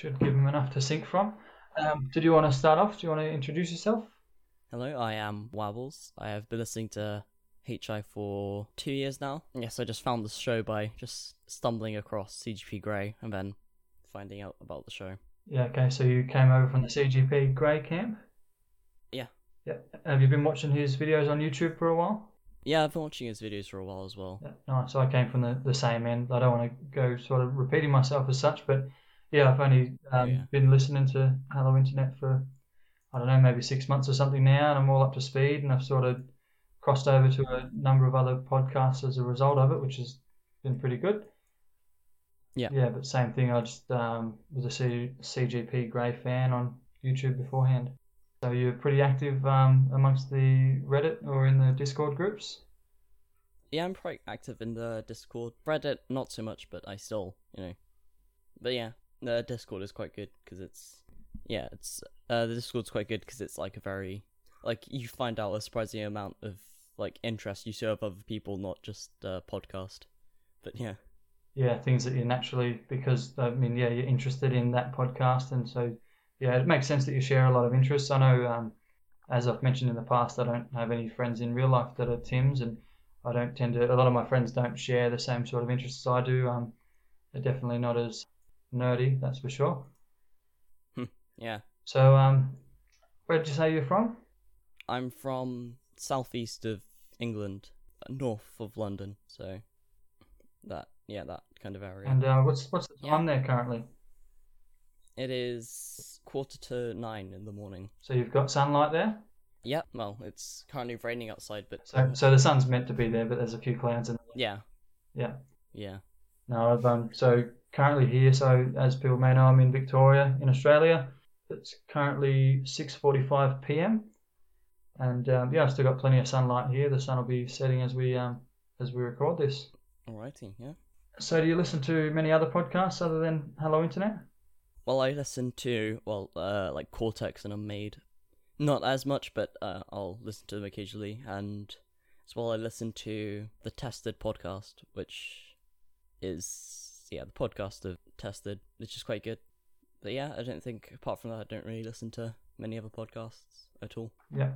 should give him enough to sync from. Um, did you want to start off? Do you want to introduce yourself? Hello, I am Wabbles. I have been listening to HI for two years now. Yes, I just found the show by just stumbling across CGP Grey and then finding out about the show. Yeah, okay, so you came over from the CGP Grey camp? Yeah. Yeah. Have you been watching his videos on YouTube for a while? Yeah, I've been watching his videos for a while as well. Yeah, nice. I came from the, the same end. I don't want to go sort of repeating myself as such, but yeah, I've only um, Yeah. been listening to Hello Internet for, I don't know, maybe six months or something now, and I'm all up to speed, and I've sort of crossed over to a number of other podcasts as a result of it, which has been pretty good. Yeah. Yeah, but same thing. I just um, was a C- CGP Grey fan on YouTube beforehand. So you're pretty active um, amongst the Reddit or in the Discord groups? Yeah, I'm quite active in the Discord. Reddit, not so much, but I still, you know. But yeah, the Discord is quite good because it's, yeah, it's uh, the Discord's quite good because it's like a very, like you find out a surprising amount of like interest you serve other people, not just uh, podcast. But yeah, yeah, things that you naturally because I mean, yeah, you're interested in that podcast, and so yeah, it makes sense that you share a lot of interests. I know, um, as I've mentioned in the past, I don't have any friends in real life that are Tim's, and I don't tend to. A lot of my friends don't share the same sort of interests I do. Um, they're definitely not as nerdy, that's for sure. yeah. So, um, where did you say you're from? I'm from southeast of England, uh, north of London, so that yeah, that kind of area. And uh, what's what's the Yeah. time there currently? It is quarter to nine in the morning. So you've got sunlight there. Yeah, well, it's currently raining outside, but So so the sun's meant to be there, but there's a few clouds in. The... yeah, Yeah. yeah, No, I've um, so currently here. So as people may know, I'm in Victoria, in Australia. It's currently 6:45 p.m. And um, yeah, I've still got plenty of sunlight here. The sun will be setting as we um, as we record this. alrighty, yeah. So do you listen to many other podcasts other than Hello Internet? Well, I listen to well, uh, like Cortex and Unmade, not as much, but uh, I'll listen to them occasionally, and as well, I listen to the Tested podcast, which is yeah, the podcast of Tested, which is quite good. But yeah, I don't think apart from that, I don't really listen to many other podcasts at all. Yeah.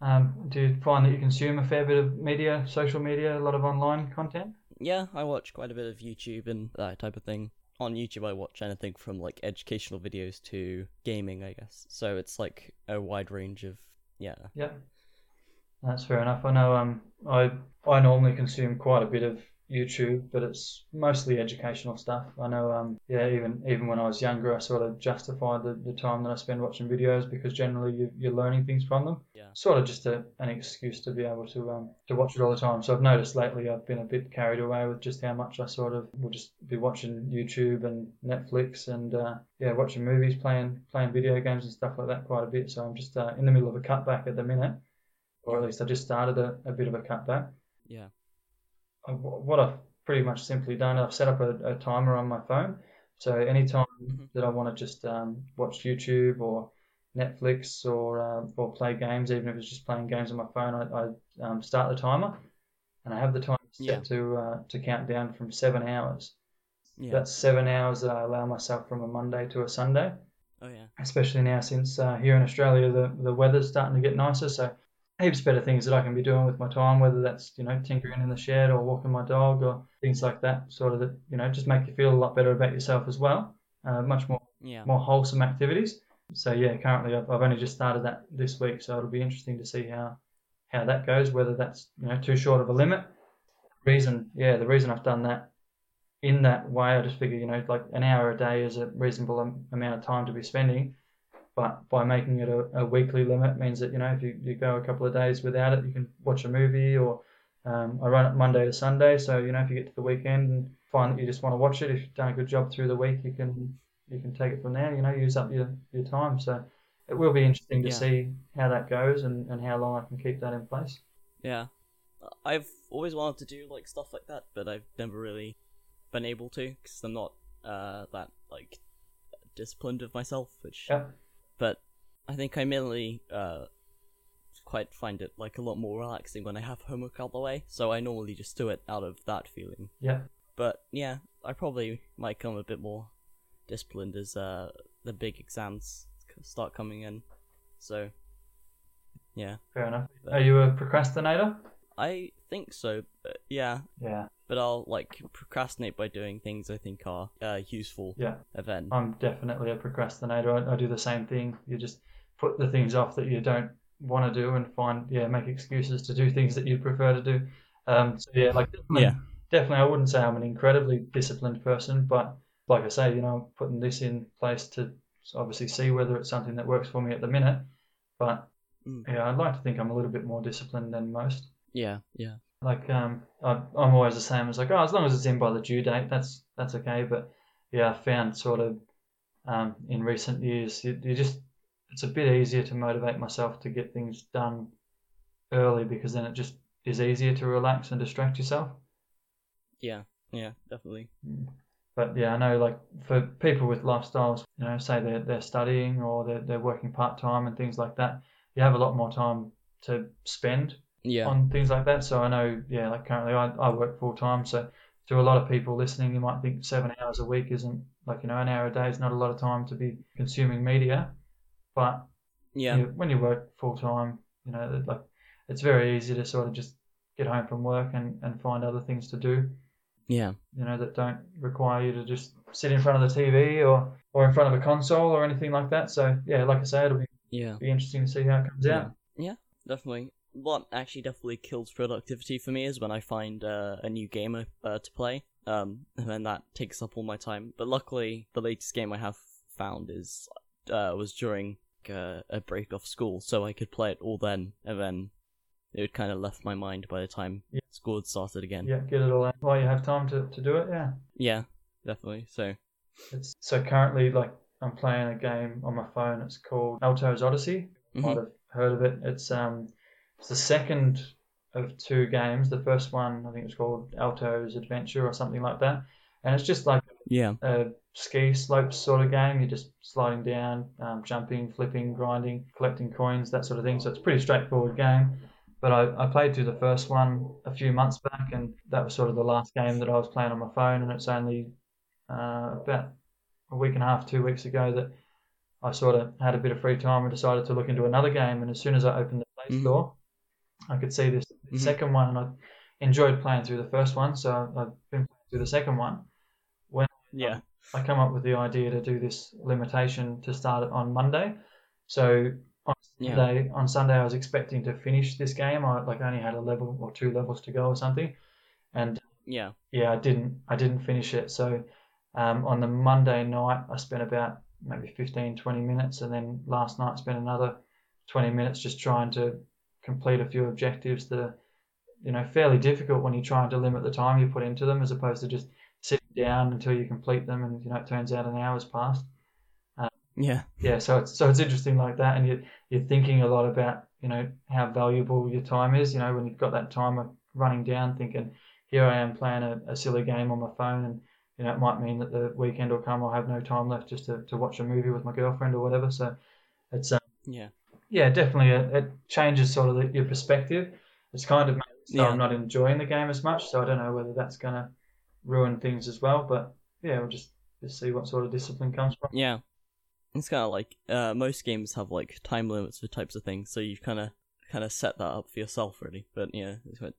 Um, do you find that you consume a fair bit of media, social media, a lot of online content? Yeah, I watch quite a bit of YouTube and that type of thing. On YouTube, I watch anything from like educational videos to gaming, I guess. So it's like a wide range of yeah. Yeah, that's fair enough. I know um, I I normally consume quite a bit of YouTube, but it's mostly educational stuff. I know um, yeah, even even when I was younger, I sort of justified the, the time that I spend watching videos because generally you, you're learning things from them. Yeah. Sort of just a, an excuse to be able to um, to watch it all the time. So I've noticed lately I've been a bit carried away with just how much I sort of will just be watching YouTube and Netflix and uh, yeah, watching movies, playing playing video games and stuff like that quite a bit. So I'm just uh, in the middle of a cutback at the minute, or at least I just started a, a bit of a cutback. Yeah. Wh- What I've pretty much simply done, I've set up a, a timer on my phone. So anytime Mhm. that I want to just um, watch YouTube or Netflix or uh, or play games, even if it's just playing games on my phone, I, I um, start the timer, and I have the timer set Yeah. to uh, to count down from seven hours. Yeah. That's seven hours that I allow myself from a Monday to a Sunday. Oh yeah. Especially now since uh, here in Australia the the weather's starting to get nicer, so heaps better things that I can be doing with my time, whether that's you know tinkering in the shed or walking my dog or things like that, sort of that you know just make you feel a lot better about yourself as well. Uh, much more Yeah. more wholesome activities. So yeah, currently I've, I've only just started that this week, so it'll be interesting to see how how that goes. Whether that's you know too short of a limit. Reason, yeah, the reason I've done that in that way, I just figure you know like an hour a day is a reasonable amount of time to be spending. But by making it a, a weekly limit means that you know if you, you go a couple of days without it, you can watch a movie or um, I run it Monday to Sunday. So you know if you get to the weekend and find that you just want to watch it, if you've done a good job through the week, you can you can take it from there. You know, use up your, your time. So it will be interesting to Yeah. see how that goes and, and how long I can keep that in place. Yeah. I've always wanted to do like stuff like that, but I've never really been able to because I'm not uh that like disciplined of myself. Which, Yeah. But I think I mainly uh quite find it like a lot more relaxing when I have homework out the way. So I normally just do it out of that feeling. Yeah. But yeah, I probably might come a bit more disciplined as uh, the big exams start coming in. So, yeah, Fair enough. Are you a procrastinator? I think so. But yeah, Yeah. but I'll like procrastinate by doing things I think are uh, useful. Yeah. Then I'm definitely a procrastinator. I, I do the same thing. You just put the things off that you don't want to do and find, yeah, make excuses to do things that you prefer to do. Um, so yeah, like definitely, Yeah. definitely, I wouldn't say I'm an incredibly disciplined person, but like I say, you know, putting this in place to obviously see whether it's something that works for me at the minute. But Mm. yeah, I'd like to think I'm a little bit more disciplined than most. Yeah, yeah, Like um, I, I'm always the same. It's like, oh, as long as it's in by the due date, that's that's okay. But yeah, I found sort of um, in recent years, you, you just it's a bit easier to motivate myself to get things done early because then it just is easier to relax and distract yourself. yeah, yeah, definitely. But yeah, I know like for people with lifestyles, you know, say they're they're studying or they're they're working part time and things like that, you have a lot more time to spend Yeah, on things like that. So I know, yeah, like currently I, I work full time. So to a lot of people listening, you might think seven hours a week isn't like, you know, an hour a day is not a lot of time to be consuming media. But yeah, you, when you work full time, you know, like it's very easy to sort of just get home from work and, and find other things to do, yeah, you know, that don't require you to just sit in front of the TV or, or in front of a console or anything like that. So yeah, like I say, it'll be, yeah. be interesting to see how it comes out. Yeah, definitely. What actually definitely kills productivity for me is when I find uh, a new game uh, to play, um, and then that takes up all my time. But luckily, the latest game I have found is uh, was during uh, a break off school, so I could play it all then, and then it would kind of left my mind by the time Yeah. school had started again. Yeah, get it all out while you have time to, to do it. Yeah. yeah definitely. So It's so currently like I'm playing a game on my phone. It's called Alto's Odyssey. Mhm. Might have heard of it. It's um it's the second of two games. The first one I think it's called Alto's Adventure or something like that. And it's just like yeah, a ski slope sort of game. You're just sliding down, um, jumping, flipping, grinding, collecting coins, that sort of thing. So it's a pretty straightforward game. But I, I played through the first one a few months back, and that was sort of the last game that I was playing on my phone. And it's only uh, about a week and a half, two weeks ago that I sort of had a bit of free time and decided to look into another game. And as soon as I opened the Play Mhm. Store, I could see this Mhm. second one, and I enjoyed playing through the first one. So I've been playing through the second one. When yeah, I come up with the idea to do this limitation to start it on Monday. So on Yeah. Sunday, on Sunday, I was expecting to finish this game. I like only had a level or two levels to go or something, and yeah, yeah, I didn't I didn't finish it. So um, on the Monday night, I spent about maybe 15, 20 minutes, and then last night spent another 20 minutes just trying to complete a few objectives that are you know fairly difficult when you're trying to limit the time you put into them as opposed to just sitting down until you complete them and you know it turns out an hour's passed. Yeah, yeah so it's so it's interesting like that and you're, you're thinking a lot about you know how valuable your time is you know when you've got that timer running down thinking here I am playing a, a silly game on my phone and you know it might mean that the weekend will come I'll have no time left just to, to watch a movie with my girlfriend or whatever so it's um, yeah, yeah definitely it, it changes sort of the, your perspective it's kind of made so Yeah. I'm not enjoying the game as much so I don't know whether that's gonna ruin things as well but yeah we'll just just see what sort of discipline comes from yeah. It's kind of like uh, most games have like time limits for types of things, so you kind of kind of set that up for yourself, really. But yeah, it's quite.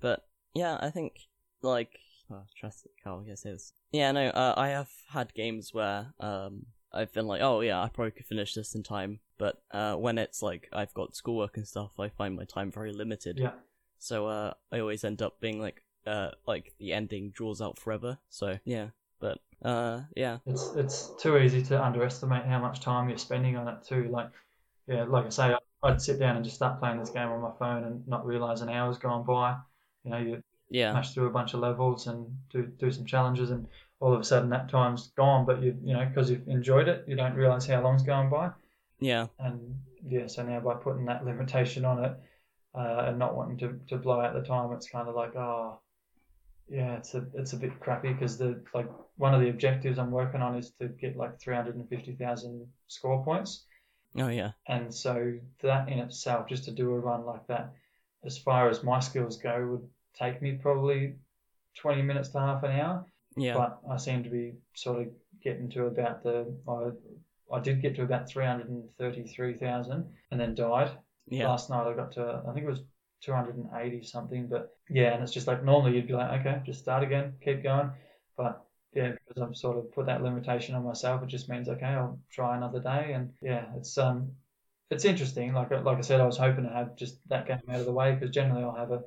But yeah, I think like oh, trust how can I say this? Yeah, no, uh, I have had games where um I've been like, oh yeah, I probably could finish this in time, but uh, when it's like I've got schoolwork and stuff, I find my time very limited. yeah So uh, I always end up being like uh like the ending draws out forever. So yeah, but uh yeah, It's it's too easy to underestimate how much time you're spending on it too. Like, yeah, like I say, I'd sit down and just start playing this game on my phone and not realize an hour's gone by. You know, you yeah, smash through a bunch of levels and do do some challenges, and all of a sudden that time's gone. But you you know because you've enjoyed it, you don't realize how long's gone by. yeah, And yeah, so now by putting that limitation on it uh, and not wanting to, to blow out the time, it's kind of like oh yeah, it's a it's a bit crappy because the like one of the objectives I'm working on is to get like 350,000 score points, oh yeah, and so that in itself, just to do a run like that, as far as my skills go, would take me probably 20 minutes to half an hour. yeah, But I seem to be sort of getting to about the I, I did get to about 333,000 and then died. Yeah. Last night I got to I think it was 280 something, but yeah, and it's just like normally you'd be like, okay, just start again, keep going, but yeah, because I've sort of put that limitation on myself, it just means okay, I'll try another day, and yeah, it's um, it's interesting. Like like I said, I was hoping to have just that game out of the way because generally I'll have a,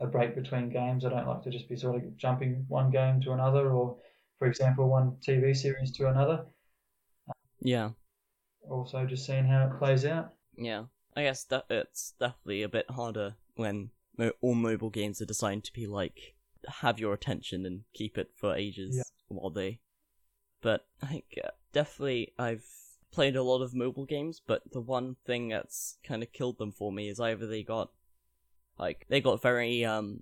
a break between games. I don't like to just be sort of jumping one game to another, or for example, one TV series to another. Yeah. Also, just seeing how it plays out. Yeah. I guess that it's definitely a bit harder when mo- all mobile games are designed to be like have your attention and keep it for ages Yeah. while they. But I think uh, definitely I've played a lot of mobile games, but the one thing that's kind of killed them for me is either they got like they got very um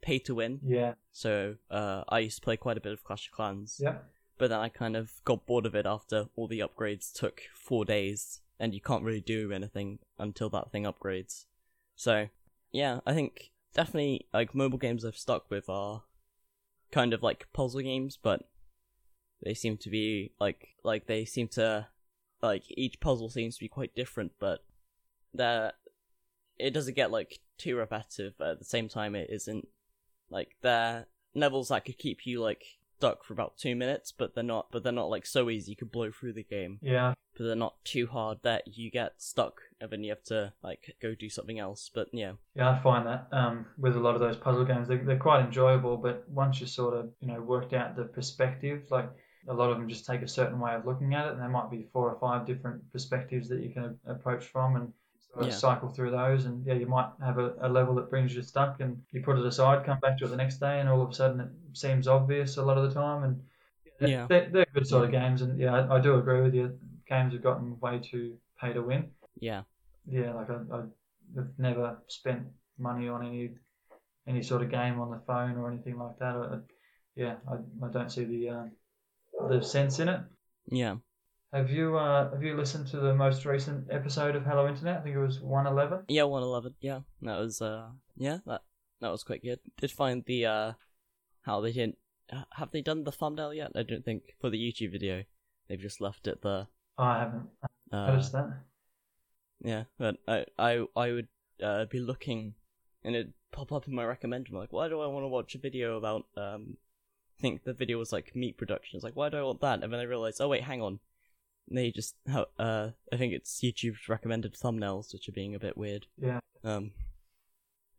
pay to win. Yeah, So uh, I used to play quite a bit of Clash of Clans, yeah, but then I kind of got bored of it after all the upgrades took four days, and you can't really do anything until that thing upgrades. So yeah, I think definitely like mobile games I've stuck with are kind of like puzzle games, but they seem to be like like they seem to like each puzzle seems to be quite different, but they're it doesn't get like too repetitive, but at the same time it isn't like they're levels that could keep you like stuck for about two minutes, but they're not but they're not like so easy you could blow through the game. yeah. But they're not too hard that you get stuck and then you have to like go do something else. But yeah. Yeah, I find that um, with a lot of those puzzle games, they, they're quite enjoyable. But once you sort of, you know, worked out the perspective, like a lot of them just take a certain way of looking at it, and there might be four or five different perspectives that you can approach from, and of Yeah. cycle through those. And yeah, you might have a, a level that brings you stuck, and you put it aside, come back to it the next day, and all of a sudden it seems obvious a lot of the time. And they're, Yeah. they're, they're good sort of games. And yeah, I, I do agree with you. Games have gotten way too pay to win Yeah. yeah, like I, I've never spent money on any any sort of game on the phone or anything like that. I, yeah, I, I don't see the um, the sense in it. Yeah. Have you uh, have you listened to the most recent episode of Hello Internet? I think it was one eleven. Yeah, one eleven. Yeah, that was uh, yeah, that that was quite good. Did find the uh, how they didn't have they done the thumbnail yet? I don't think for the YouTube video. They've just left it there. Oh, I haven't uh, noticed that. yeah, but I I I would uh, be looking and it pop up in my recommended. I'm like, why do I want to watch a video about um? I think the video was like meat production. It's like, why do I want that? And then I realized, oh wait, hang on. They just ha- uh, I think it's YouTube's recommended thumbnails, which are being a bit weird. Yeah. Um,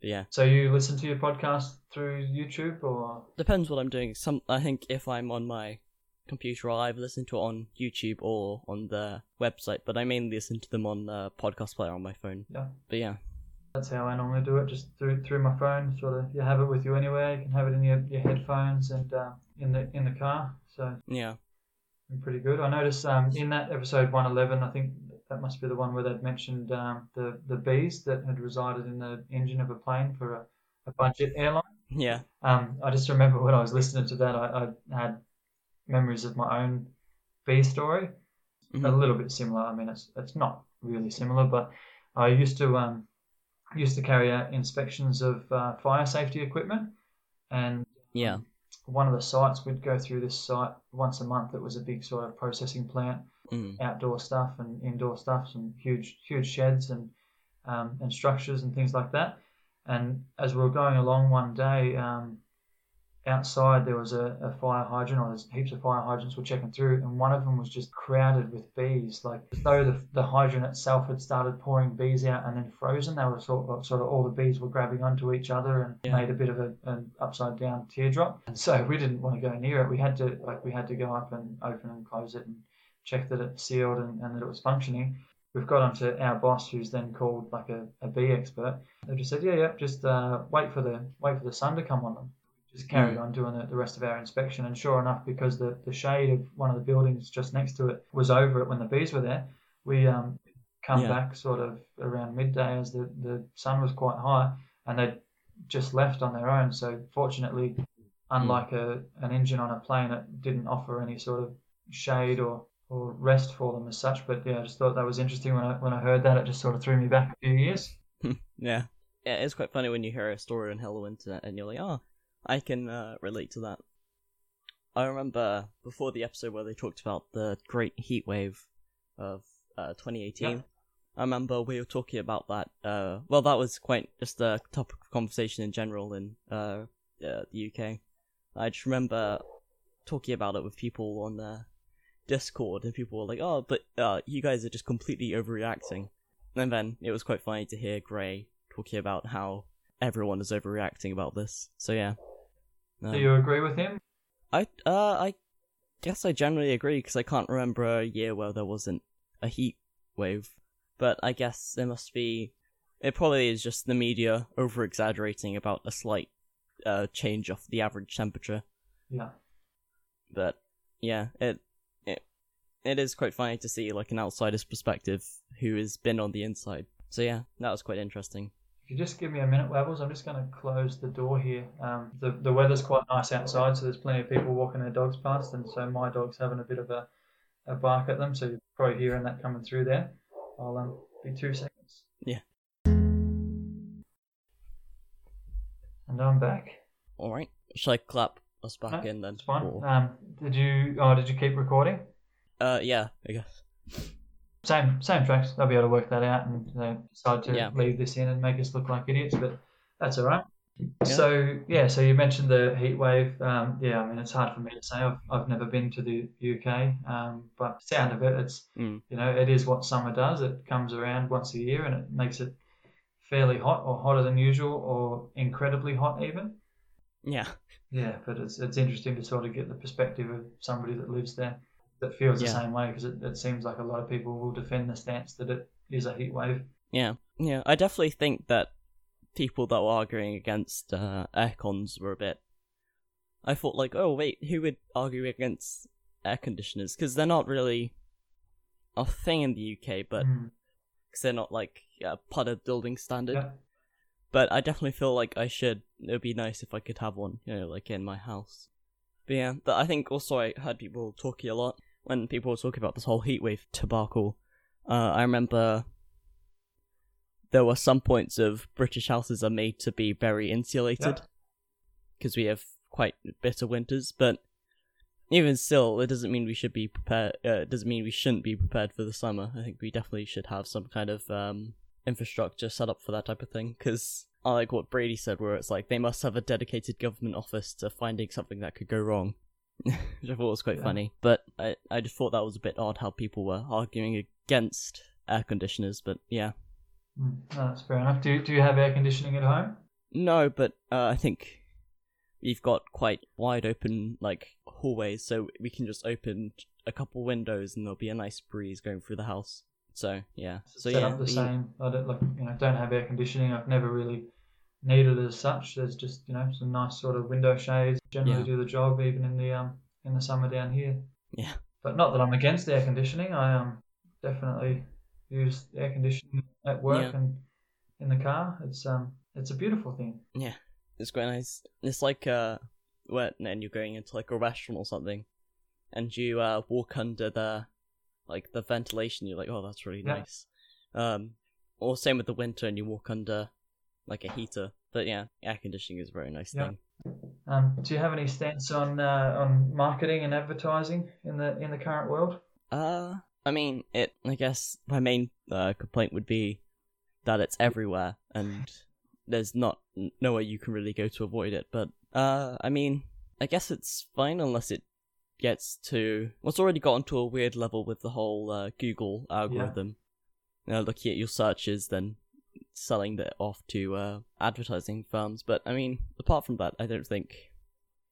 yeah. So you listen to your podcast through YouTube or? depends what I'm doing. Some I think if I'm on my computer, I'll either listen to it on YouTube or on the website. But I mainly listen to them on the podcast player on my phone. Yeah. But yeah, That's how I normally do it, just through through my phone. Sort of, you have it with you anywhere. You can have it in your, your headphones and uh, in the in the car. So yeah, pretty good. I noticed um, in that episode 111, I think that must be the one where they'd mentioned um, the the bees that had resided in the engine of a plane for a, a budget airline. yeah, Um, I just remember when I was listening to that, I, I had memories of my own bee story, a Mhm. little bit similar. I mean, it's it's not really similar, but I used to um, used to carry out inspections of uh, fire safety equipment, and yeah, one of the sites we'd go through this site once a month. It was a big sort of processing plant, mm. outdoor stuff and indoor stuff, some huge huge sheds and um, and structures and things like that. And as we were going along one day, um, outside there was a, a fire hydrant, or there's heaps of fire hydrants we're checking through, and one of them was just crowded with bees, like as though the, the hydrant itself had started pouring bees out and then frozen. They were sort of, sort of all the bees were grabbing onto each other and Yeah. made a bit of a, an upside down teardrop. And so we didn't want to go near it. We had to like we had to go up and open and close it and check that it sealed and, and that it was functioning. We've got onto our boss, who's then called like a, a bee expert. They've just said, yeah, yeah, just uh, wait for the wait for the sun to come on them. Just carried on doing the, the rest of our inspection, and sure enough, because the, the shade of one of the buildings just next to it was over it when the bees were there, we um come Yeah. back sort of around midday as the, the sun was quite high, and they just left on their own. So fortunately, unlike a an engine on a plane, it didn't offer any sort of shade or or rest for them as such. But yeah, I just thought that was interesting when I when I heard that. It just sort of threw me back a few years. yeah, yeah. It's quite funny when you hear a story on Hello Internet and you're like, oh, I can uh, relate to that. I remember before the episode where they talked about the great heat wave of uh, 2018. Yeah. I remember we were talking about that. Uh, well, that was quite just a topic of conversation in general in uh, uh, the UK. I just remember talking about it with people on uh, Discord, and people were like, "Oh, but uh, you guys are just completely overreacting." And then it was quite funny to hear Grey talking about how everyone is overreacting about this. So yeah. Um, Do you agree with him? I uh I guess I generally agree because I can't remember a year where there wasn't a heat wave, but I guess there must be. It probably is just the media over exaggerating about a slight uh change of the average temperature. Yeah. But yeah, it it it is quite funny to see like an outsider's perspective who has been on the inside. So yeah, that was quite interesting. If you just give me a minute, Webbles, I'm just going to close the door here. Um, the the weather's quite nice outside, so there's plenty of people walking their dogs past, and so my dog's having a bit of a, a bark at them. So you're probably hearing that coming through there. I'll um, be two seconds. Yeah. And I'm back. All right, shall I clap us back No, in then? It's fine. Or- Um, did you? Oh, did you keep recording? Uh, yeah, I guess. Same same tracks. They'll be able to work that out and they decide to Yeah. leave this in and make us look like idiots, but that's all right. Yeah. So yeah, so you mentioned the heat wave. Um, yeah, I mean it's hard for me to say. I've, I've never been to the UK, um, but sound of it, it's Mm. you know it is what summer does. It comes around once a year and it makes it fairly hot or hotter than usual or incredibly hot even. Yeah, Yeah, but it's it's interesting to sort of get the perspective of somebody that lives there that feels the same way because it, it seems like a lot of people will defend the stance that it is a heat wave. yeah, yeah. I definitely think that people that were arguing against uh, air cons were a bit. I thought like, oh wait, who would argue against air conditioners? Because they're not really a thing in the UK, but Mm, because they're not like uh, part of building standard. yeah. But I definitely feel like I should. It would be nice if I could have one, you know, like in my house. But yeah, but I think also I heard people talking a lot when people were talking about this whole heatwave debacle. Uh, I remember there were some points of British houses are made to be very insulated because we have quite bitter winters. But even still, it doesn't mean we should be prepared. Uh, it doesn't mean we shouldn't be prepared for the summer. I think we definitely should have some kind of um, infrastructure set up for that type of thing. Because I like what Brady said, where it's like they must have a dedicated government office to finding something that could go wrong. Which I thought was quite Yeah. funny, but I I just thought that was a bit odd how people were arguing against air conditioners. But yeah, Mm, no, that's fair enough. Do do you have air conditioning at home? No, but uh, I think we've got quite wide open like hallways, so we can just open a couple windows and there'll be a nice breeze going through the house. So yeah, so Set yeah, up the same. I don't like you know don't have air conditioning. I've never really needed it as such. There's just you know some nice sort of window shades. Generally Yeah. do the job even in the um in the summer down here. Yeah. But not that I'm against air conditioning. I um definitely use air conditioning at work Yeah. and in the car. It's um it's a beautiful thing. Yeah. It's quite nice. It's like uh, when then you're going into like a restaurant or something, and you uh walk under the like the ventilation. You're like, oh, that's really Yeah. nice. Um, or same with the winter, and you walk under like a heater. But yeah, air conditioning is a very nice Yeah. thing. Um, do you have any stance on uh, on marketing and advertising in the in the current world? Uh, I mean, it. I guess my main uh, complaint would be that it's everywhere, and there's not nowhere you can really go to avoid it. But uh, I mean, I guess it's fine unless it gets to. Well, it's already gotten to a weird level with the whole uh, Google algorithm. You know, looking at your searches, then selling that off to uh, advertising firms. But I mean, apart from that, I don't think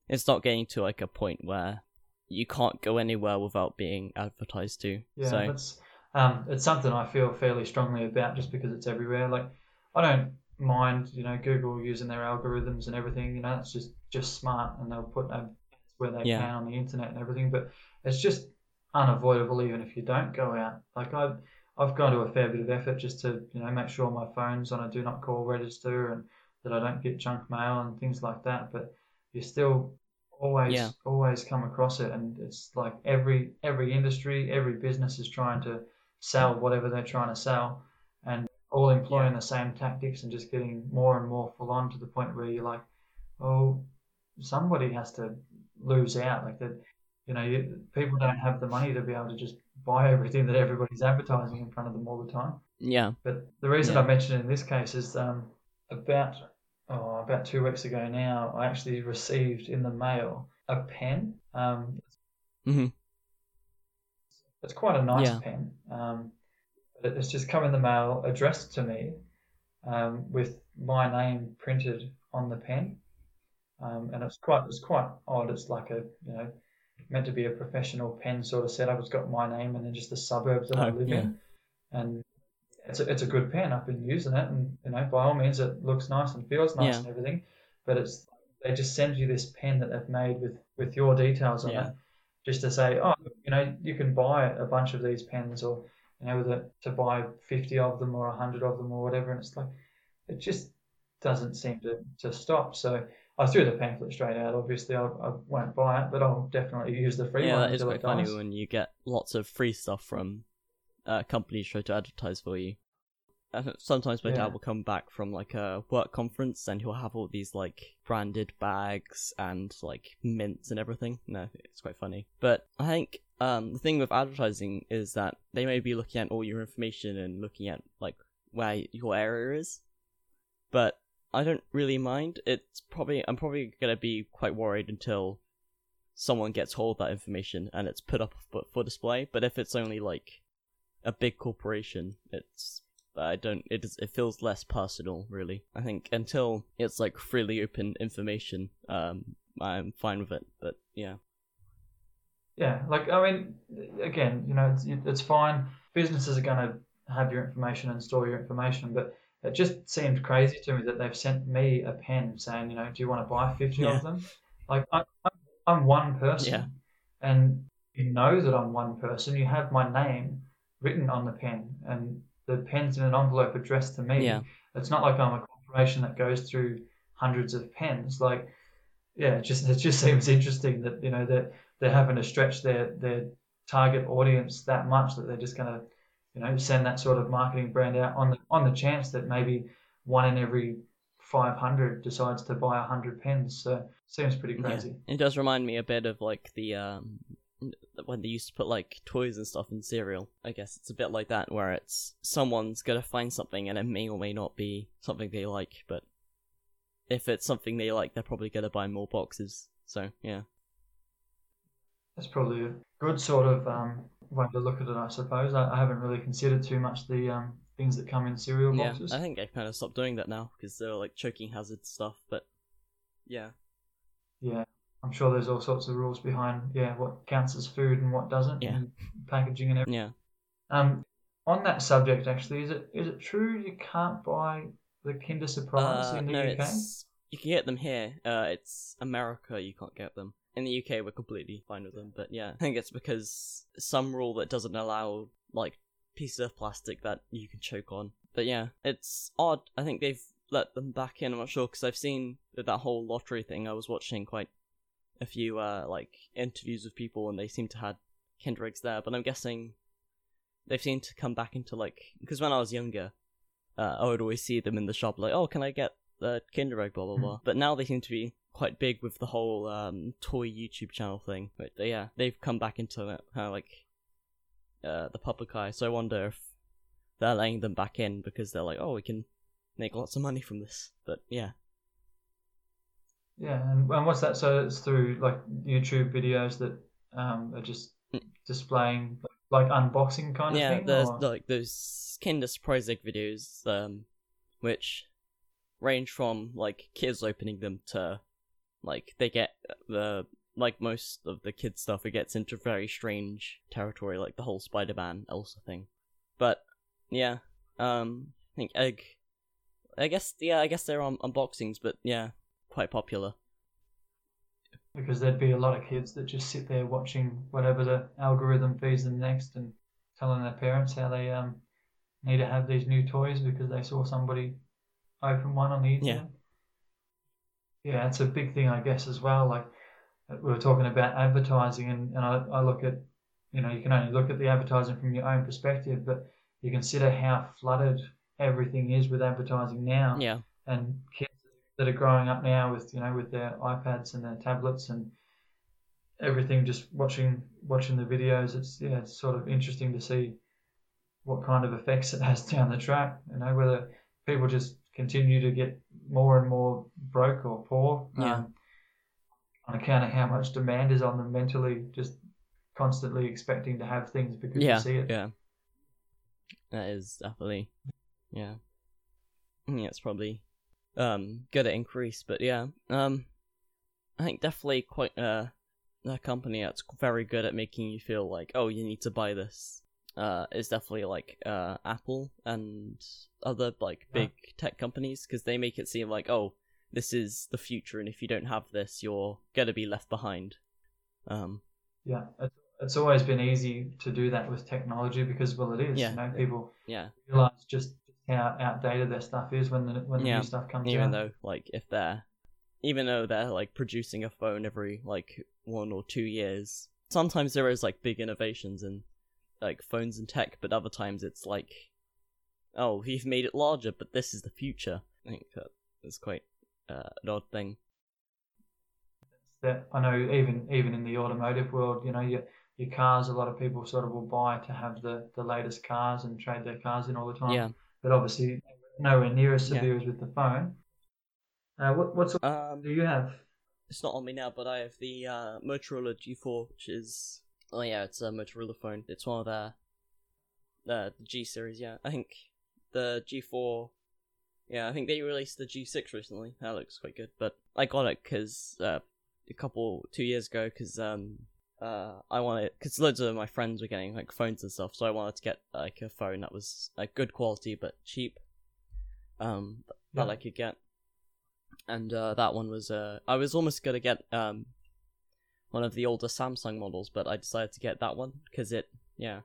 it's not getting to like a point where you can't go anywhere without being advertised to. Yeah, so it's um, it's something I feel fairly strongly about just because it's everywhere. Like I don't mind, you know, Google using their algorithms and everything. You know, it's just just smart, and they'll put ads where they Yeah. can on the internet and everything. But it's just unavoidable, even if you don't go out. Like I. I've gone to a fair bit of effort just to, you know, make sure my phone's on a do not call register and that I don't get junk mail and things like that. But you still always Yeah. always come across it and it's like every every industry every business is trying to sell whatever they're trying to sell and all employing the same tactics and just getting more and more full on to the point where you're like oh somebody has to lose out. Like that, you know, you, people don't have the money to be able to just buy everything that everybody's advertising in front of them all the time. Yeah. But the reason Yeah. I mentioned in this case is um, about oh, about two weeks ago now, I actually received in the mail a pen. Um, Mhm. it's quite a nice Yeah. pen. Um, but it's just come in the mail addressed to me um, with my name printed on the pen. Um, and it's quite it's quite odd. It's like a you know meant to be a professional pen sort of setup. It's got my name and then just the suburbs that I Oh, live yeah. in, and it's a, it's a good pen. I've been using it, and you know by all means it looks nice and feels nice Yeah. and everything. But it's they just send you this pen that they've made with with your details on Yeah. it, just to say oh you know you can buy a bunch of these pens or you know it to buy 50 of them or 100 of them or whatever, and it's like it just doesn't seem to, to stop. So I threw the pamphlet straight out. Obviously, I, I won't buy it, but I'll definitely use the free yeah, one that is until quite it funny when you get lots of free stuff from uh, companies try to advertise for you. Sometimes my Yeah. dad will come back from like a work conference and he'll have all these like branded bags and like mints and everything. No, it's quite funny. But I think um, the thing with advertising is that they may be looking at all your information and looking at like where your area is. But I don't really mind. It's probably I'm probably gonna be quite worried until someone gets hold of that information and it's put up for, display. But if it's only like a big corporation, it's I don't it is it feels less personal really. I think until it's like freely open information, um, I'm fine with it. But yeah, Yeah, like I mean, again, you know, it's it's fine. Businesses are going to have your information and store your information, but it just seemed crazy to me that they've sent me a pen saying, you know, do you want to buy 50 Yeah. of them? Like I'm, I'm one person, Yeah. and you know that I'm one person. You have my name written on the pen, and the pen's in an envelope addressed to me. Yeah. It's not like I'm a corporation that goes through hundreds of pens. Like, yeah, it just it just seems interesting that you know that they're having to stretch their their target audience that much that they're just going to you know send that sort of marketing brand out on the on the chance that maybe one in every 500 decides to buy 100 pens so seems pretty Yeah. crazy It does remind me a bit of like the um when they used to put like toys and stuff in cereal. I guess it's a bit like that where it's someone's gonna find something and it may or may not be something they like, but if it's something they like, they're probably gonna buy more boxes. So yeah, that's probably a good sort of um, way to look at it i suppose i, I haven't really considered too much the um, things that come in cereal yeah. boxes I think I kind of stopped doing that now because they're like choking hazard stuff. But yeah, yeah i'm sure there's all sorts of rules behind yeah what counts as food and what doesn't Yeah. and packaging and everything yeah. Um, on that subject, actually, is it is it true you can't buy the Kinder Surprise Uh, in the no, UK? it's you can get them here. Uh, it's America you can't get them. In the UK, we're completely fine with them. But yeah, I think it's because some rule that doesn't allow like pieces of plastic that you can choke on. But yeah, it's odd. I think they've let them back in. I'm not sure because I've seen that, whole lottery thing. I was watching quite a few uh like interviews with people, and they seem to had Kinder eggs there. But I'm guessing they've seemed to come back into like because when I was younger, uh, I would always see them in the shop like, oh, can I get the Kinder Egg, blah blah blah. But now they seem to be quite big with the whole um, toy YouTube channel thing. But uh, yeah, they've come back into that kind of like uh, the public eye. So I wonder if they're letting them back in because they're like, oh, we can make lots of money from this. But yeah, Yeah, and, and what's that? So it's through like YouTube videos that um, are just Mm. displaying like unboxing kind of thing. yeah, there's or- like those Kinder Surprise Egg videos, um, which range from like kids opening them to like they get the like most of the kids stuff. It gets into very strange territory, like the whole Spider-Man Elsa thing. But yeah, um, I think egg. I guess yeah, I guess they're on unboxings, but yeah, quite popular. because there'd be a lot of kids that just sit there watching whatever the algorithm feeds them next and telling their parents how they um need to have these new toys because they saw somebody open one on the internet. Yeah, it's a big thing, I guess, as well. Like we were talking about advertising, and, and I, I look at, you know, you can only look at the advertising from your own perspective, but you consider how flooded everything is with advertising now Yeah, and kids that are growing up now with you know with their iPads and their tablets and everything. Just watching watching the videos, it's yeah, it's sort of interesting to see what kind of effects it has down the track. You know, whether people just continue to get more and more broke or poor. Yeah. Um, on account of how much demand is on them mentally, just constantly expecting to have things because yeah, you see it. yeah. That is definitely, yeah. Yeah, it's probably um gonna increase, but yeah, um, I think definitely quite uh a company that's very good at making you feel like oh you need to buy this uh is definitely like uh Apple and other like Yeah. big tech companies because they make it seem like oh this is the future and if you don't have this you're gonna be left behind. Um, Yeah, it's, it's always been easy to do that with technology because, well, it is. Yeah. You know, people yeah. realize just how outdated their stuff is when the when the Yeah, new stuff comes even out. though like if they're even though they're like producing a phone every like one or two years sometimes there is like big innovations in like phones and tech but other times it's like oh we've made it larger but this is the future i think that is quite uh, an odd thing that I know even even in the automotive world, you know, your your cars, a lot of people sort of will buy to have the the latest cars and trade their cars in all the time. yeah But obviously, nowhere near as Yeah. severe as with the phone. Uh, what what sort um do you have? it's not on me now but i have the uh motorola g4 which is oh yeah it's a motorola phone it's one of their uh, the G series, yeah. I think the G4, yeah, I think they released the G6 recently. That looks quite good. But I got it because uh, a couple two years ago because um uh I wanted because loads of my friends were getting like phones and stuff, so I wanted to get like a phone that was like good quality but cheap, um Yeah. that I could get. And uh, that one was uh I was almost gonna get um one of the older Samsung models, but I decided to get that one because it yeah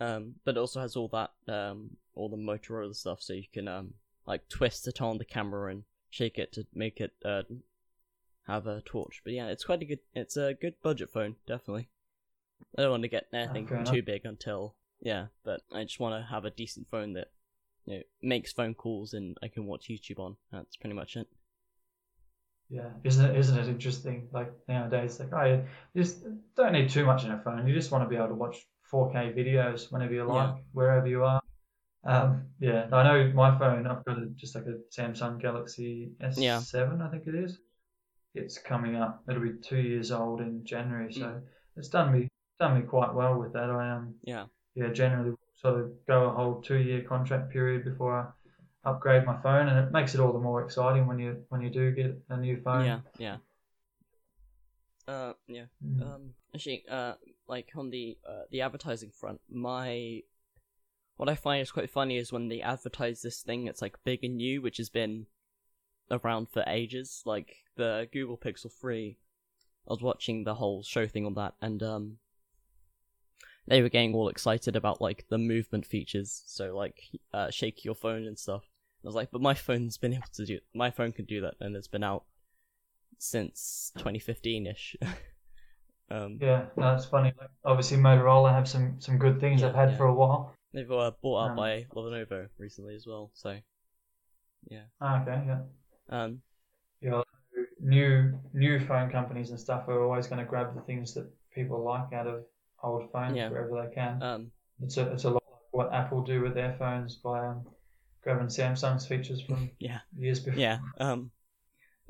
um, but it also has all that um, all the Motorola stuff, so you can um, like twist it on the camera and shake it to make it uh, have a torch. But yeah, it's quite a good. It's a good budget phone, definitely. I don't want to get anything fair too big until yeah, but I just want to have a decent phone that you know makes phone calls and I can watch YouTube on. That's pretty much it. Yeah, isn't it isn't it interesting? Like nowadays, like I just don't need too much in a phone. You just want to be able to watch 4K videos whenever you like, Yeah. wherever you are. Um, yeah, I know my phone. I've got a, just like a Samsung Galaxy S7, Yeah. I think it is. It's coming up. It'll be two years old in January, so Mm. it's done me done me quite well with that. I um Yeah, yeah generally sort of go a whole two year contract period before I upgrade my phone, and it makes it all the more exciting when you when you do get a new phone. yeah, yeah. Uh, yeah. Mm. Um, actually, uh, like on the uh, the advertising front, my what I find is quite funny is when they advertise this thing that's like big and new, which has been around for ages, like the Google Pixel Three. I was watching the whole show thing on that, and um, they were getting all excited about like the movement features, so like uh, shake your phone and stuff. I was like, but my phone's been able to do my phone can do that, and it's been out since 2015 ish. um, Yeah, no, it's funny. Like, obviously, Motorola have some some good things Yeah, they've had yeah. for a while. They've uh, bought out Um, by Lenovo recently as well, so yeah. Ah, okay, yeah. um, Yeah, new new phone companies and stuff are always going to grab the things that people like out of old phones Yeah. wherever they can. um, It's a it's a lot like what Apple do with their phones by um, grabbing Samsung's features from yeah, years before. yeah, um,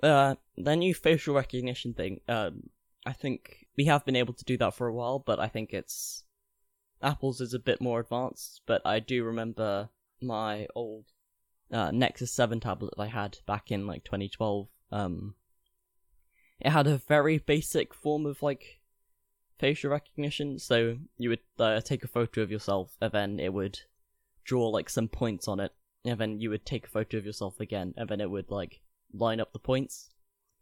uh, the new facial recognition thing. Um, I think we have been able to do that for a while, but I think it's Apple's is a bit more advanced. But I do remember my old uh, Nexus Seven tablet that I had back in like 2012. Um, it had a very basic form of like facial recognition. So you would uh, take a photo of yourself, and then it would draw like some points on it, and then you would take a photo of yourself again, and then it would like line up the points.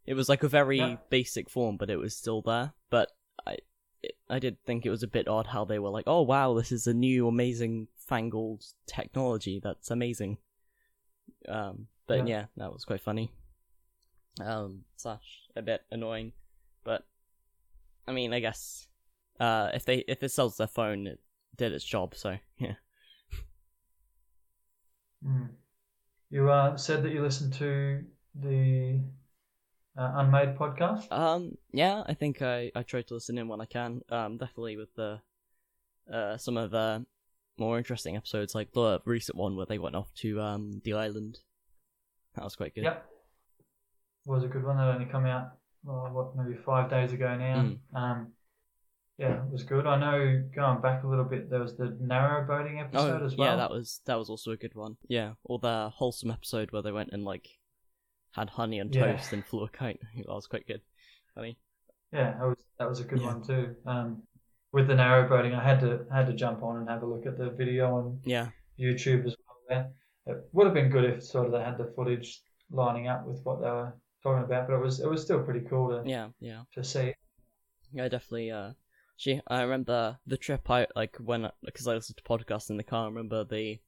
It was like a very Yeah. basic form, but it was still there. But I, it, I did think it was a bit odd how they were like, "Oh wow, this is a new amazing fangled technology. That's amazing." Um, but Yeah. yeah, that was quite funny. Um, slash a bit annoying, but I mean, I guess uh, if they if it sells their phone, it did its job. So yeah, Mm. You uh, said that you listened to the uh, Unmade podcast? Um, yeah, I think I, I try to listen in when I can. Um, definitely with the uh some of the more interesting episodes, like the recent one where they went off to um the island. That was quite good. Yep. Was a good one that only came out, well, what, maybe five days ago now. Mm. Um, yeah, it was good. I know going back a little bit, there was the narrow boating episode Oh, as well. yeah, that was that was also a good one. Yeah, or the wholesome episode where they went and like had honey and Yeah. toast and flew a kite. That was quite good. Funny. Yeah, that was that was a good Yeah. one too. Um, with the narrow boating, I had to had to jump on and have a look at the video on Yeah, YouTube as well. There, it would have been good if sort of they had the footage lining up with what they were talking about, but it was it was still pretty cool to yeah, yeah. to see. Yeah, definitely. Uh, she. I remember the trip. I like when because I listened to podcasts in the car. I remember the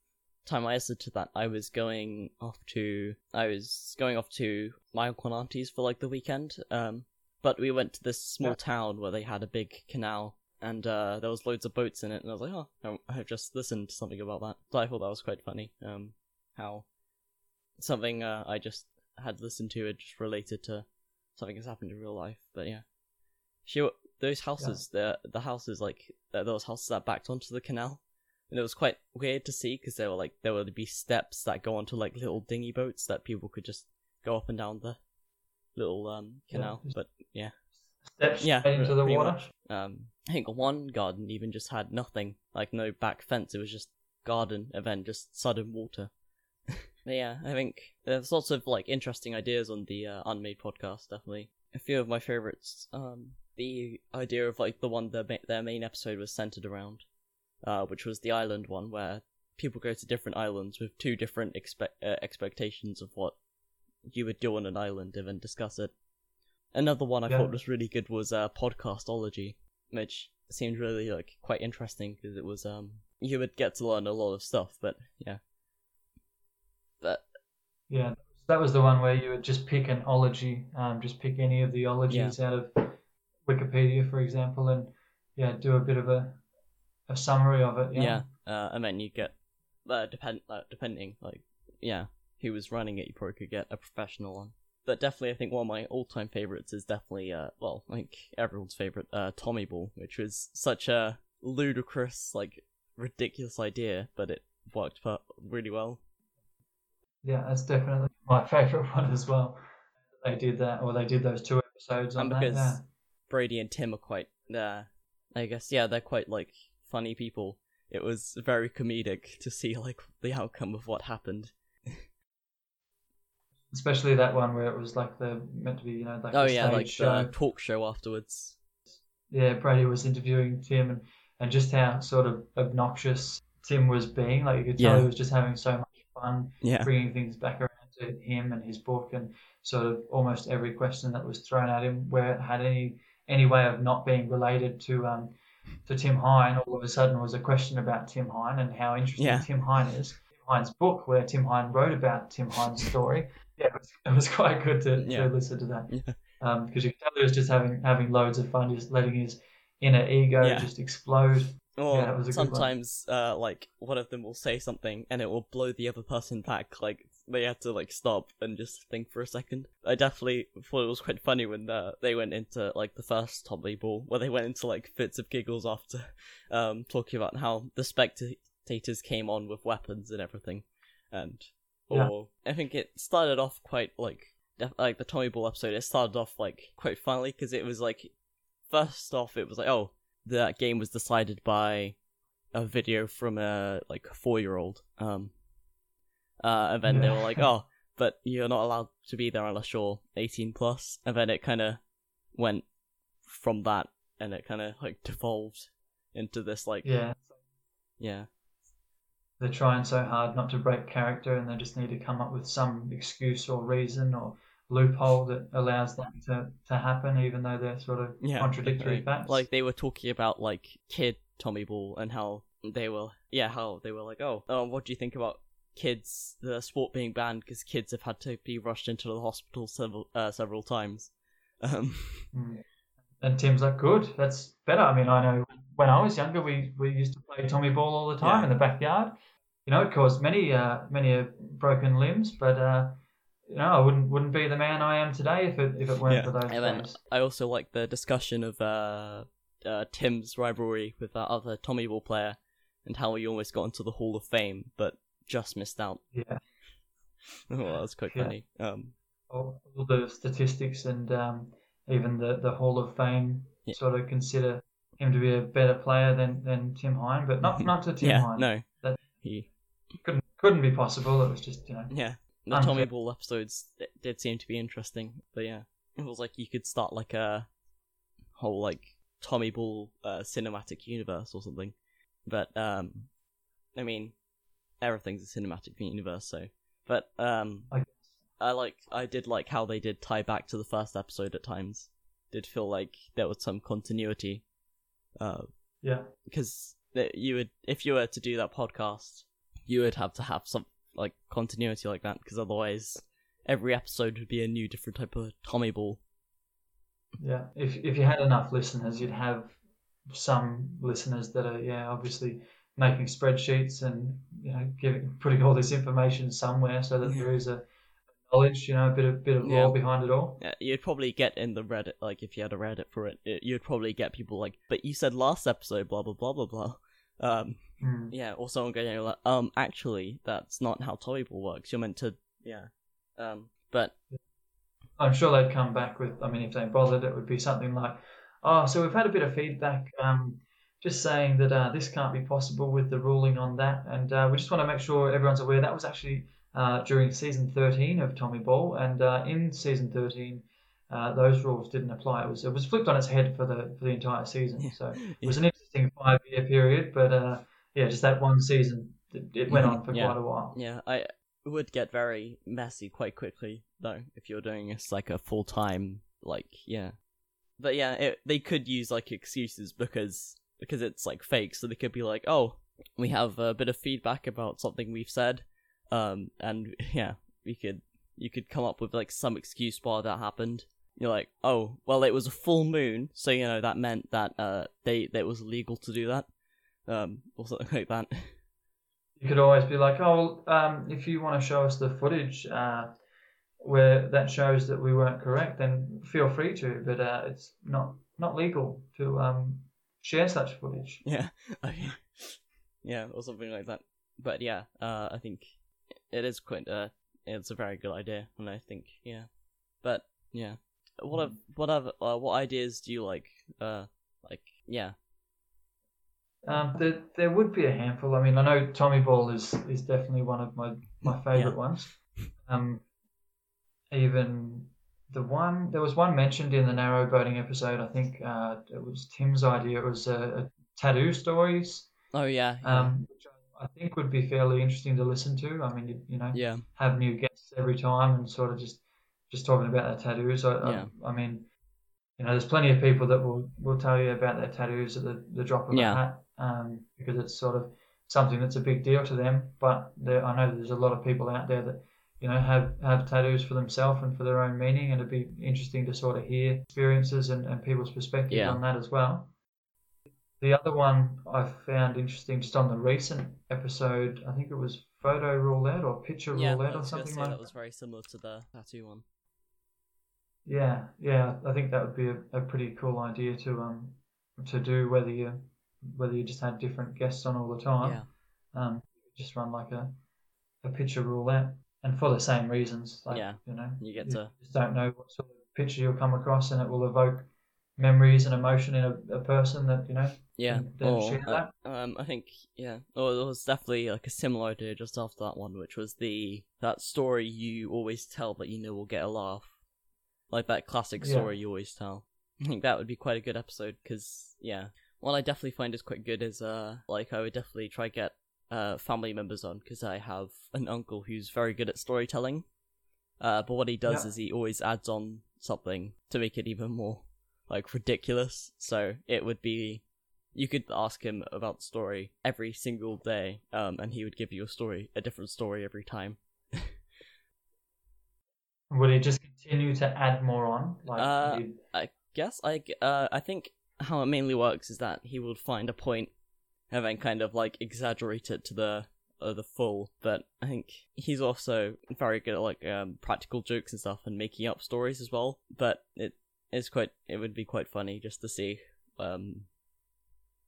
time I listened to that. I was going off to. I was going off to my uncle and auntie's for like the weekend. Um, but we went to this small Yeah. town where they had a big canal. And uh, there was loads of boats in it, and I was like, "Oh, I- just listened to something about that." So I thought that was quite funny. Um, how something uh, I just had listened to it just related to something that's happened in real life. But yeah, she those houses, the the houses like those houses that backed onto the canal, and it was quite weird to see because there were like there would be steps that go onto like little dinghy boats that people could just go up and down the little um canal. just- But yeah, Steps Yeah, into the water. much. um, I think one garden even just had nothing, like no back fence. It was just garden, and then just sudden water. but yeah, I think there's lots of like interesting ideas on the uh, Unmade podcast. Definitely, a few of my favorites. Um, the idea of like the one their ma- their main episode was centered around, uh, which was the island one, where people go to different islands with two different expect uh, expectations of what you would do on an island, and then discuss it. Another one I Yeah. thought was really good was uh, podcastology, which seemed really like quite interesting because it was um you would get to learn a lot of stuff, but yeah. But Yeah, that was the one where you would just pick an ology, um, just pick any of the ologies out of Wikipedia, for example, and yeah, do a bit of a a summary of it. yeah, uh, and then you get uh, depend uh, depending like yeah who was running it, you probably could get a professional one. But definitely, I think one of my all-time favorites is definitely uh well, like everyone's favorite uh Tommy Ball, which was such a ludicrous like ridiculous idea, but it worked per- really well. Yeah, that's definitely my favorite one as well. They did that, or they did those two episodes on and that. because Yeah. Brady and Tim are quite, uh, I guess, yeah, they're quite like funny people. It was very comedic to see like the outcome of what happened. Especially that one where it was like the meant to be, you know, like oh yeah, stage like show. the talk show afterwards. yeah, Brady was interviewing Tim and, and just how sort of obnoxious Tim was being. Like you could tell Yeah. he was just having so much fun Yeah, bringing things back around to him and his book and sort of almost every question that was thrown at him where it had any any way of not being related to um to Tim Hein all of a sudden was a question about Tim Hein and how interesting Yeah. Tim Hein is. Tim Hein's book where Tim Hein wrote about Tim Hein's story. Yeah, it was, it was quite good to, Yeah. to listen to that. Yeah. Um, because you could tell he was just having having loads of fun, just letting his inner ego just explode. or that was a good one. sometimes uh, like one of them will say something and it will blow the other person back. Like they had to like stop and just think for a second. I definitely thought it was quite funny when uh, they went into like the first Tommy Ball, where they went into like fits of giggles after um, talking about how the spectators came on with weapons and everything, and Yeah. I think it started off quite like def- like the Tommy Ball episode. It started off like quite funny because it was like first off it was like oh that game was decided by a video from a like four year old um uh and then they were like oh but you're not allowed to be there unless you're 18 plus. and then it kind of went from that and it kind of like devolved into this like Yeah. yeah they're trying so hard not to break character and they just need to come up with some excuse or reason or loophole that allows that to, to happen even though they're sort of yeah contradictory facts. like they were talking about like kid tommy ball and how they were yeah how they were like oh um, what do you think about kids the sport being banned because kids have had to be rushed into the hospital several uh, several times um Mm. And Tim's like, good, that's better. I mean, I know when I was younger, we, we used to play Tommy ball all the time Yeah. in the backyard. You know, it caused many uh, many broken limbs, but uh, you know, I wouldn't wouldn't be the man I am today if it if it weren't Yeah. for those And then. I also like the discussion of uh, uh, Tim's rivalry with that other Tommy Ball player and how he almost got into the Hall of Fame but just missed out. Yeah, well, that's was quite Yeah. funny. Um, all, all the statistics and um, even the the Hall of Fame Yeah. sort of consider him to be a better player than, than Tim Hein, but not not to Tim yeah, Hein. no, That- he, couldn't couldn't be possible. It was just you know yeah, the Unfair. Tommy Ball episodes d- did seem to be interesting, but yeah, it was like you could start like a whole like Tommy Ball uh, cinematic universe or something. But um, I mean, everything's a cinematic universe, so. But um, I guess. I like I did like how they did tie back to the first episode at times. Did feel like there was some continuity, uh, yeah because that you would if you were to do that podcast, you would have to have some like continuity like that, because otherwise every episode would be a new different type of Tommy Ball. yeah. If if you had enough listeners, you'd have some listeners that are yeah obviously making spreadsheets and you know giving putting all this information somewhere so that Yeah. there is a knowledge you know a bit of bit of Yeah. lore behind it all. Yeah, you'd probably get in the Reddit like if you had a Reddit for it, it you'd probably get people like, but you said last episode blah blah blah blah blah. Um, Hmm. Yeah, or someone going like, um, actually, that's not how Tommy Ball works. You're meant to, yeah. Um, but I'm sure they'd come back with, I mean, if they bothered, it would be something like, oh, so we've had a bit of feedback, um, just saying that uh, this can't be possible with the ruling on that, and uh, we just want to make sure everyone's aware that was actually uh, during season 13 of Tommy Ball, and uh, in season 13, uh, those rules didn't apply. It was it was flipped on its head for the for the entire season. Yeah. So it was an interesting five year period, but uh, yeah, just that one season, it, it went on for Yeah. quite a while. yeah, I would get very messy quite quickly though if you're doing this like a full time like yeah. But yeah, it, they could use like excuses because because it's like fake, so they could be like, oh, we have a bit of feedback about something we've said, um, and yeah, we could you could come up with like some excuse why that happened. You're like, oh, well, it was a full moon, so you know that meant that uh they that it was legal to do that, um, or something like that. You could always be like, oh, um, if you want to show us the footage uh, where that shows that we weren't correct, then feel free to. But uh, it's not not legal to um, share such footage. Yeah. Okay. Yeah, or something like that. But yeah, uh, I think it is quite. Uh, it's a very good idea, and I think yeah. But yeah, what have, what have, uh, what ideas do you like? Uh, like yeah, Um, there, there would be a handful. I mean, I know Tommy Ball is, is definitely one of my, my favourite Yeah. ones. Um, even the one there was one mentioned in the narrow boating episode. I think uh, it was Tim's idea. It was uh, a tattoo stories, oh yeah, yeah, um, which I, I think would be fairly interesting to listen to. I mean, you, you know, yeah, have new guests every time and sort of just just talking about their tattoos. I, Yeah. I, I mean, you know, there's plenty of people that will, will tell you about their tattoos at the, the drop of Yeah. a hat um, because it's sort of something that's a big deal to them. But there, I know there's a lot of people out there that you know have have tattoos for themselves and for their own meaning, and it'd be interesting to sort of hear experiences and, and people's perspectives Yeah. on that as well. The other one I found interesting just on the recent episode, I think it was photo roulette or picture yeah. I roulette or something like that was very similar to the tattoo one. Yeah, yeah, I think that would be a, a pretty cool idea to um to do whether you whether you just had different guests on all the time. Yeah, Um, just run like a a picture roulette, and for the same reasons. Like, Yeah, you know, you get you to just don't know what sort of picture you'll come across, and it will evoke memories and emotion in a, a person that you know. yeah. Or share uh, um, I think yeah. Or there was definitely like a similar idea just after that one, which was the that story you always tell that you know will get a laugh, like that classic Yeah. story you always tell. I think that would be quite a good episode because yeah, what I definitely find is quite good is uh like I would definitely try get uh family members on because I have an uncle who's very good at storytelling. Uh, but what he does Yeah. is he always adds on something to make it even more like ridiculous. So it would be you could ask him about the story every single day, um, and he would give you a story, a different story every time. Would he just continue to add more on? Like, Uh, I guess I, uh, I think how it mainly works is that he would find a point and then kind of like exaggerate it to the uh, the full, but I think he's also very good at like um, practical jokes and stuff and making up stories as well. But it is quite it would be quite funny just to see um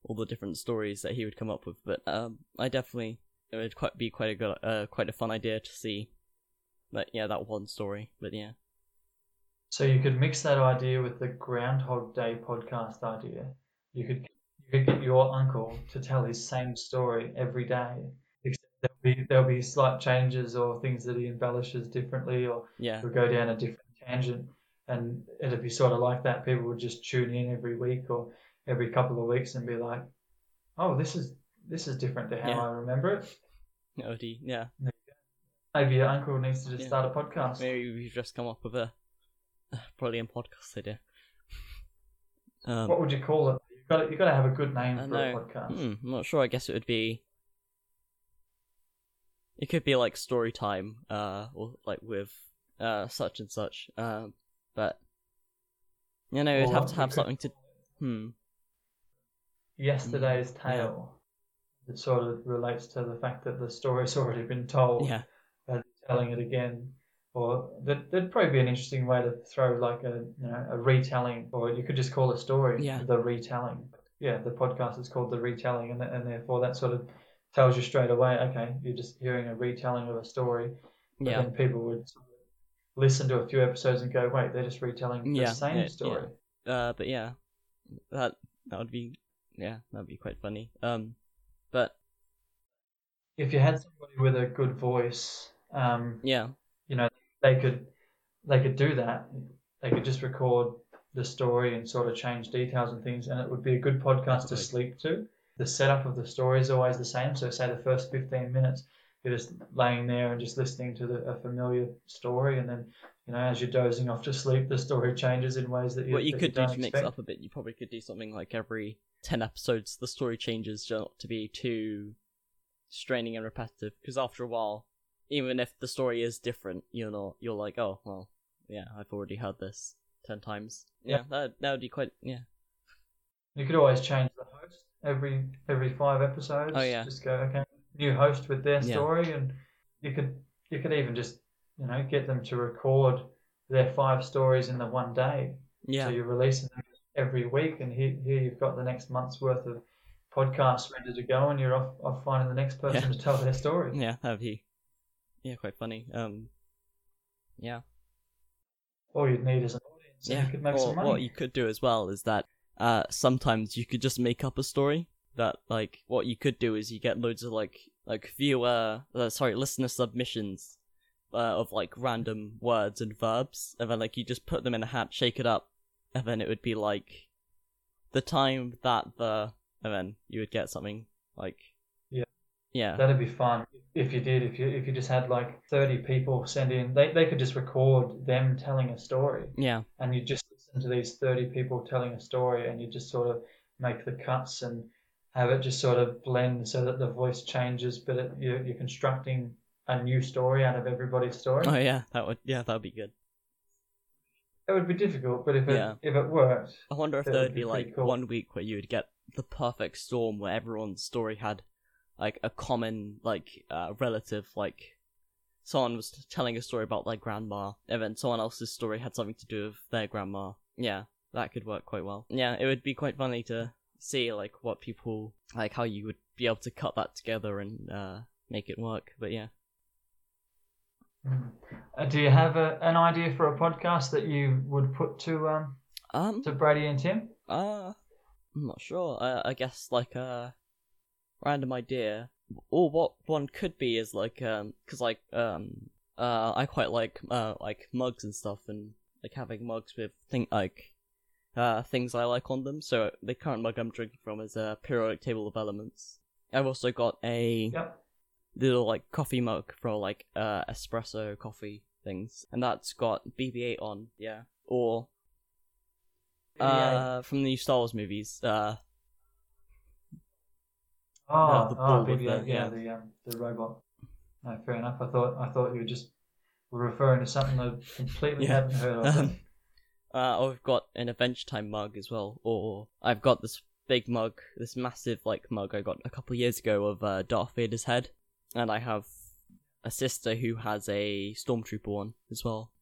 all the different stories that he would come up with. But um, I definitely it would quite be quite a good uh, quite a fun idea to see. But yeah, that one story. But yeah, So you could mix that idea with the Groundhog Day podcast idea. You could you could get your uncle to tell his same story every day, except there'll be there'll be slight changes or things that he embellishes differently, or yeah, would go down a different tangent, and it'd be sort of like that. People would just tune in every week or every couple of weeks and be like, "Oh, this is this is different to how Yeah. I remember it." no, he- yeah. Maybe your uncle needs to just Yeah. start a podcast. Maybe we've just come up with a brilliant podcast idea. Um, What would you call it? You've got to, you've got to have a good name for know. a podcast. Hmm, I'm not sure. I guess it would be. It could be like story time, uh, or like with uh such and such. Um, but you know, it'd Or have to have could something to. Hmm. Yesterday's Mm, yeah. tale. It sort of relates to the fact that the story's already been told. Yeah. and telling it again. Or that that'd probably be an interesting way to throw like a you know a retelling, or you could just call a story Yeah. the retelling. Yeah, the podcast is called the retelling, and and therefore that sort of tells you straight away. Okay, you're just hearing a retelling of a story. But Yeah. then people would listen to a few episodes and go, wait, they're just retelling the Yeah, same yeah, yeah. story. Uh, but yeah, that that would be yeah, that would be quite funny. Um, but If you had somebody with a good voice, um, yeah, you know, they could they could do that. They could just record the story and sort of change details and things, and it would be a good podcast to sleep to. The setup of the story is always the same. So, say the first 15 minutes, you're just laying there and just listening to the, a familiar story, and then, you know, as you're dozing off to sleep, the story changes in ways that you, what you could do don't to mix it up a bit, you probably could do something like every ten episodes, the story changes not to be too straining and repetitive. Because after a while, even if the story is different, you're not you're like, oh well, yeah, I've already heard this ten times. Yeah, Yeah. that that would be quite yeah. You could always change the host every every five episodes. Oh, yeah. Just go okay, new host with their Yeah. story, and you could you could even just you know get them to record their five stories in the one day. Yeah, So you're releasing them every week, and here here you've got the next month's worth of podcasts ready to go, and you're off off finding the next person Yeah. to tell their story. yeah, that'd be yeah, quite funny. Um, yeah. All you'd need is an audience, and Yeah, you could make or some money. what you could do as well is that uh, sometimes you could just make up a story. That like what you could do is you get loads of like like viewer uh, sorry listener submissions uh, of like random words and verbs, and then like you just put them in a hat, shake it up, and then it would be like the time that the and then you would get something like Yeah. That'd be fun if you did. If you if you just had like 30 people send in, they they could just record them telling a story. yeah and you just listen to these 30 people telling a story and you just sort of make the cuts and have it just sort of blend so that the voice changes but it, you're, you're constructing a new story out of everybody's story oh yeah that would yeah that would be good. it would be difficult but if it Yeah. if it worked I wonder if there would would be be like cool. one week where you would get the perfect storm where everyone's story had like a common like uh, relative like someone was telling a story about their grandma and then someone else's story had something to do with their grandma yeah that could work quite well yeah it would be quite funny to see like what people like how you would be able to cut that together and uh make it work but yeah Mm. uh, do you have a, an idea for a podcast that you would put to um um to Brady and Tim Uh, I'm not sure. I, I guess like a random idea, or what one could be is like um, cause like um, uh, I quite like uh like mugs and stuff, and like having mugs with thing like uh things I like on them. So the current mug I'm drinking from is a periodic table of elements. I've also got a yep little like coffee mug for like uh espresso coffee things, and that's got BB-8 on. Yeah, or uh, from the Star Wars movies. Uh, oh, the oh bull with BB-8, the- yeah yeah. the um, the robot no fair enough I thought I thought you were just were referring to something I completely Yeah. hadn't heard of Um, uh, I've got an Adventure Time mug as well, or I've got this big mug, this massive like mug I got a couple of years ago of uh, Darth Vader's head, and I have a sister who has a stormtrooper one as well.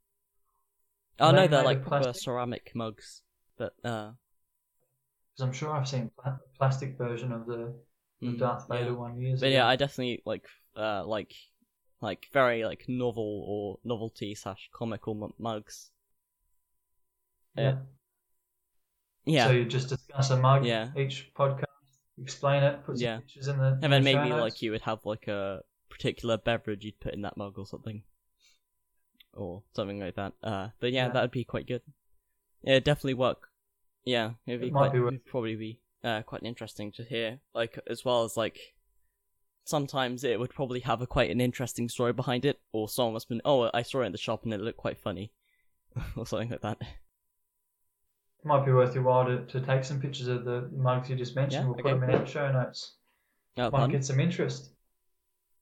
Oh no, they they're like proper ceramic mugs, but uh, Because I'm sure I've seen pla- plastic version of the, the mm, Darth yeah. One years But ago. yeah, I definitely like uh like like very like novel or novelty slash comical m- mugs. yeah. Yeah, So you just discuss a mug Yeah. each podcast, explain it, put some Yeah. pictures in the. and then the maybe notes. like you would have like a particular beverage you'd put in that mug or something, or something like that. Uh, but yeah, Yeah. that would be quite good. Yeah, definitely work. Yeah, it'd be It might quite be worth- it'd probably be uh quite interesting to hear. Like as well as like sometimes it would probably have a quite an interesting story behind it, or someone must been oh I saw it in the shop and it looked quite funny, or something like that. might be worth your while to, to take some pictures of the mugs you just mentioned. Yeah, we'll okay. put them in our show notes. Uh, might pardon? get some interest.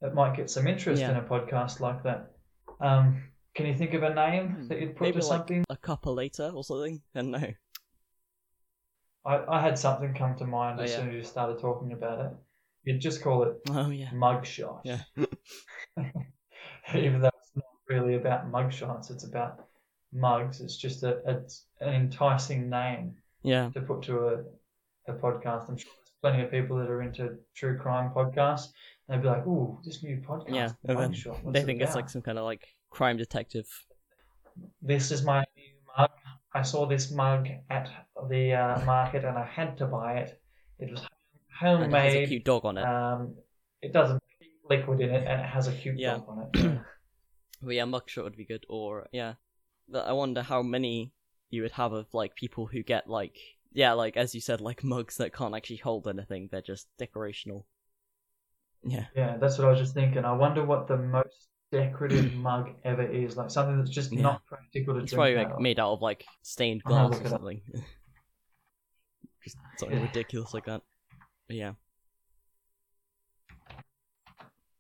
It might get some interest Yeah. in a podcast like that. Um, can you think of a name that you'd put Maybe to like something? a couple later or something. I don't know. I, I had something come to mind Oh, as yeah. soon as you started talking about it. You'd just call it Oh yeah. mugshot. Yeah. Even though it's not really about mugshots, it's about mugs. It's just a, it's an enticing name Yeah. to put to a, a podcast. I'm sure there's plenty of people that are into true crime podcasts. They'd be like, "Ooh, this new podcast, Yeah, and Mugshot. What's They think it's like some kind of like crime detective. this is my new mug. I saw this mug at the uh, market and I had to buy it. It was And it has a homemade. cute dog on it. Um, it doesn't liquid in it and it has a cute Yeah. dog on it. But yeah, mugshot would be good. Or yeah, but I wonder how many you would have of like people who get like yeah, like as you said, like mugs that can't actually hold anything. They're just decorational. Yeah. yeah, that's what I was just thinking. I wonder what the most decorative mug ever is. Like something that's just Yeah. not practical to It's drink probably like of. made out of like stained I'll have a glass or something. just something ridiculous like that. But yeah.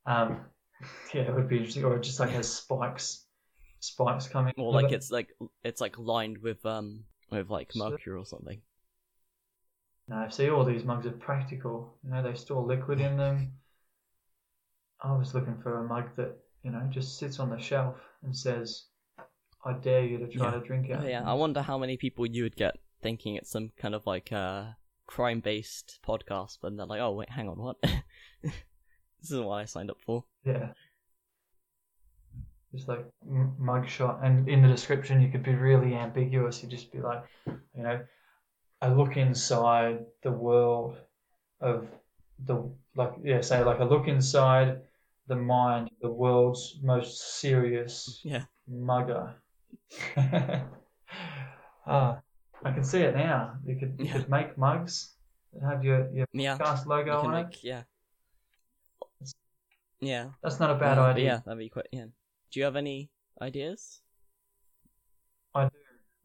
Um, yeah, it would be interesting. Or it just like has spikes, spikes coming. Or like it's like it's like lined with um with like mercury or something. No, see, all these mugs are practical. You know, they store liquid in them. I was looking for a mug that you know just sits on the shelf and says, "I dare you to try Yeah. to drink it." Oh, yeah. I wonder how many people you would get thinking it's some kind of like uh crime based podcast, but they're like, oh wait, hang on, what? this isn't what I signed up for. Yeah. Just like mugshot, and in the description you could be really ambiguous. You just be like, you know, a look inside the world of the like yeah, say like a look inside the mind, the world's most serious Yeah, mugger. ah, I can see it now. You could you Yeah. could make mugs that have your your yeah. cast logo on it. make yeah, yeah. That's not a bad Uh, idea. yeah, that'd be quite. Yeah. Do you have any ideas? I do.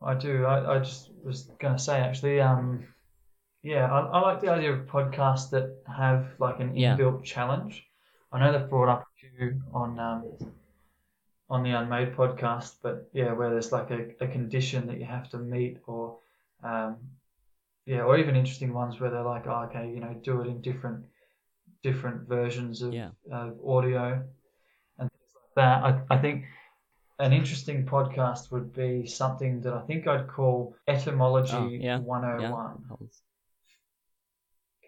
I do. I, I just was going to say actually, um, yeah, I, I like the idea of podcasts that have like an Yeah. inbuilt challenge. I know they've brought up a few on um, on the Unmade podcast, but yeah, where there's like a, a condition that you have to meet, or um, yeah, or even interesting ones where they're like, oh, okay, you know, do it in different different versions of, Yeah. of audio and things like that. I, I think an interesting podcast would be something that I think I'd call Etymology Oh, yeah, 101. Yeah.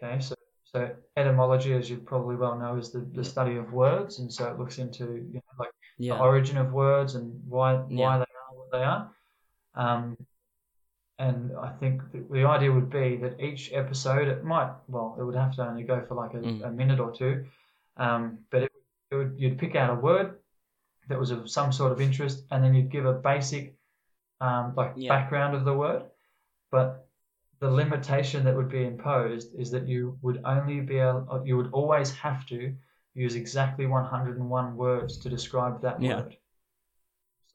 Okay, so so etymology, as you probably well know, is the, the study of words, and so it looks into you know, like the origin of words and why why they are what they are. Um, and I think the, the idea would be that each episode, it might well, it would have to only go for like a, Mm. a minute or two, um, but it, it would, you'd pick out a word that was of some sort of interest, and then you'd give a basic um, like Yeah. background of the word, but the limitation that would be imposed is that you would only be able, you would always have to use exactly 101 words to describe that Yeah. word.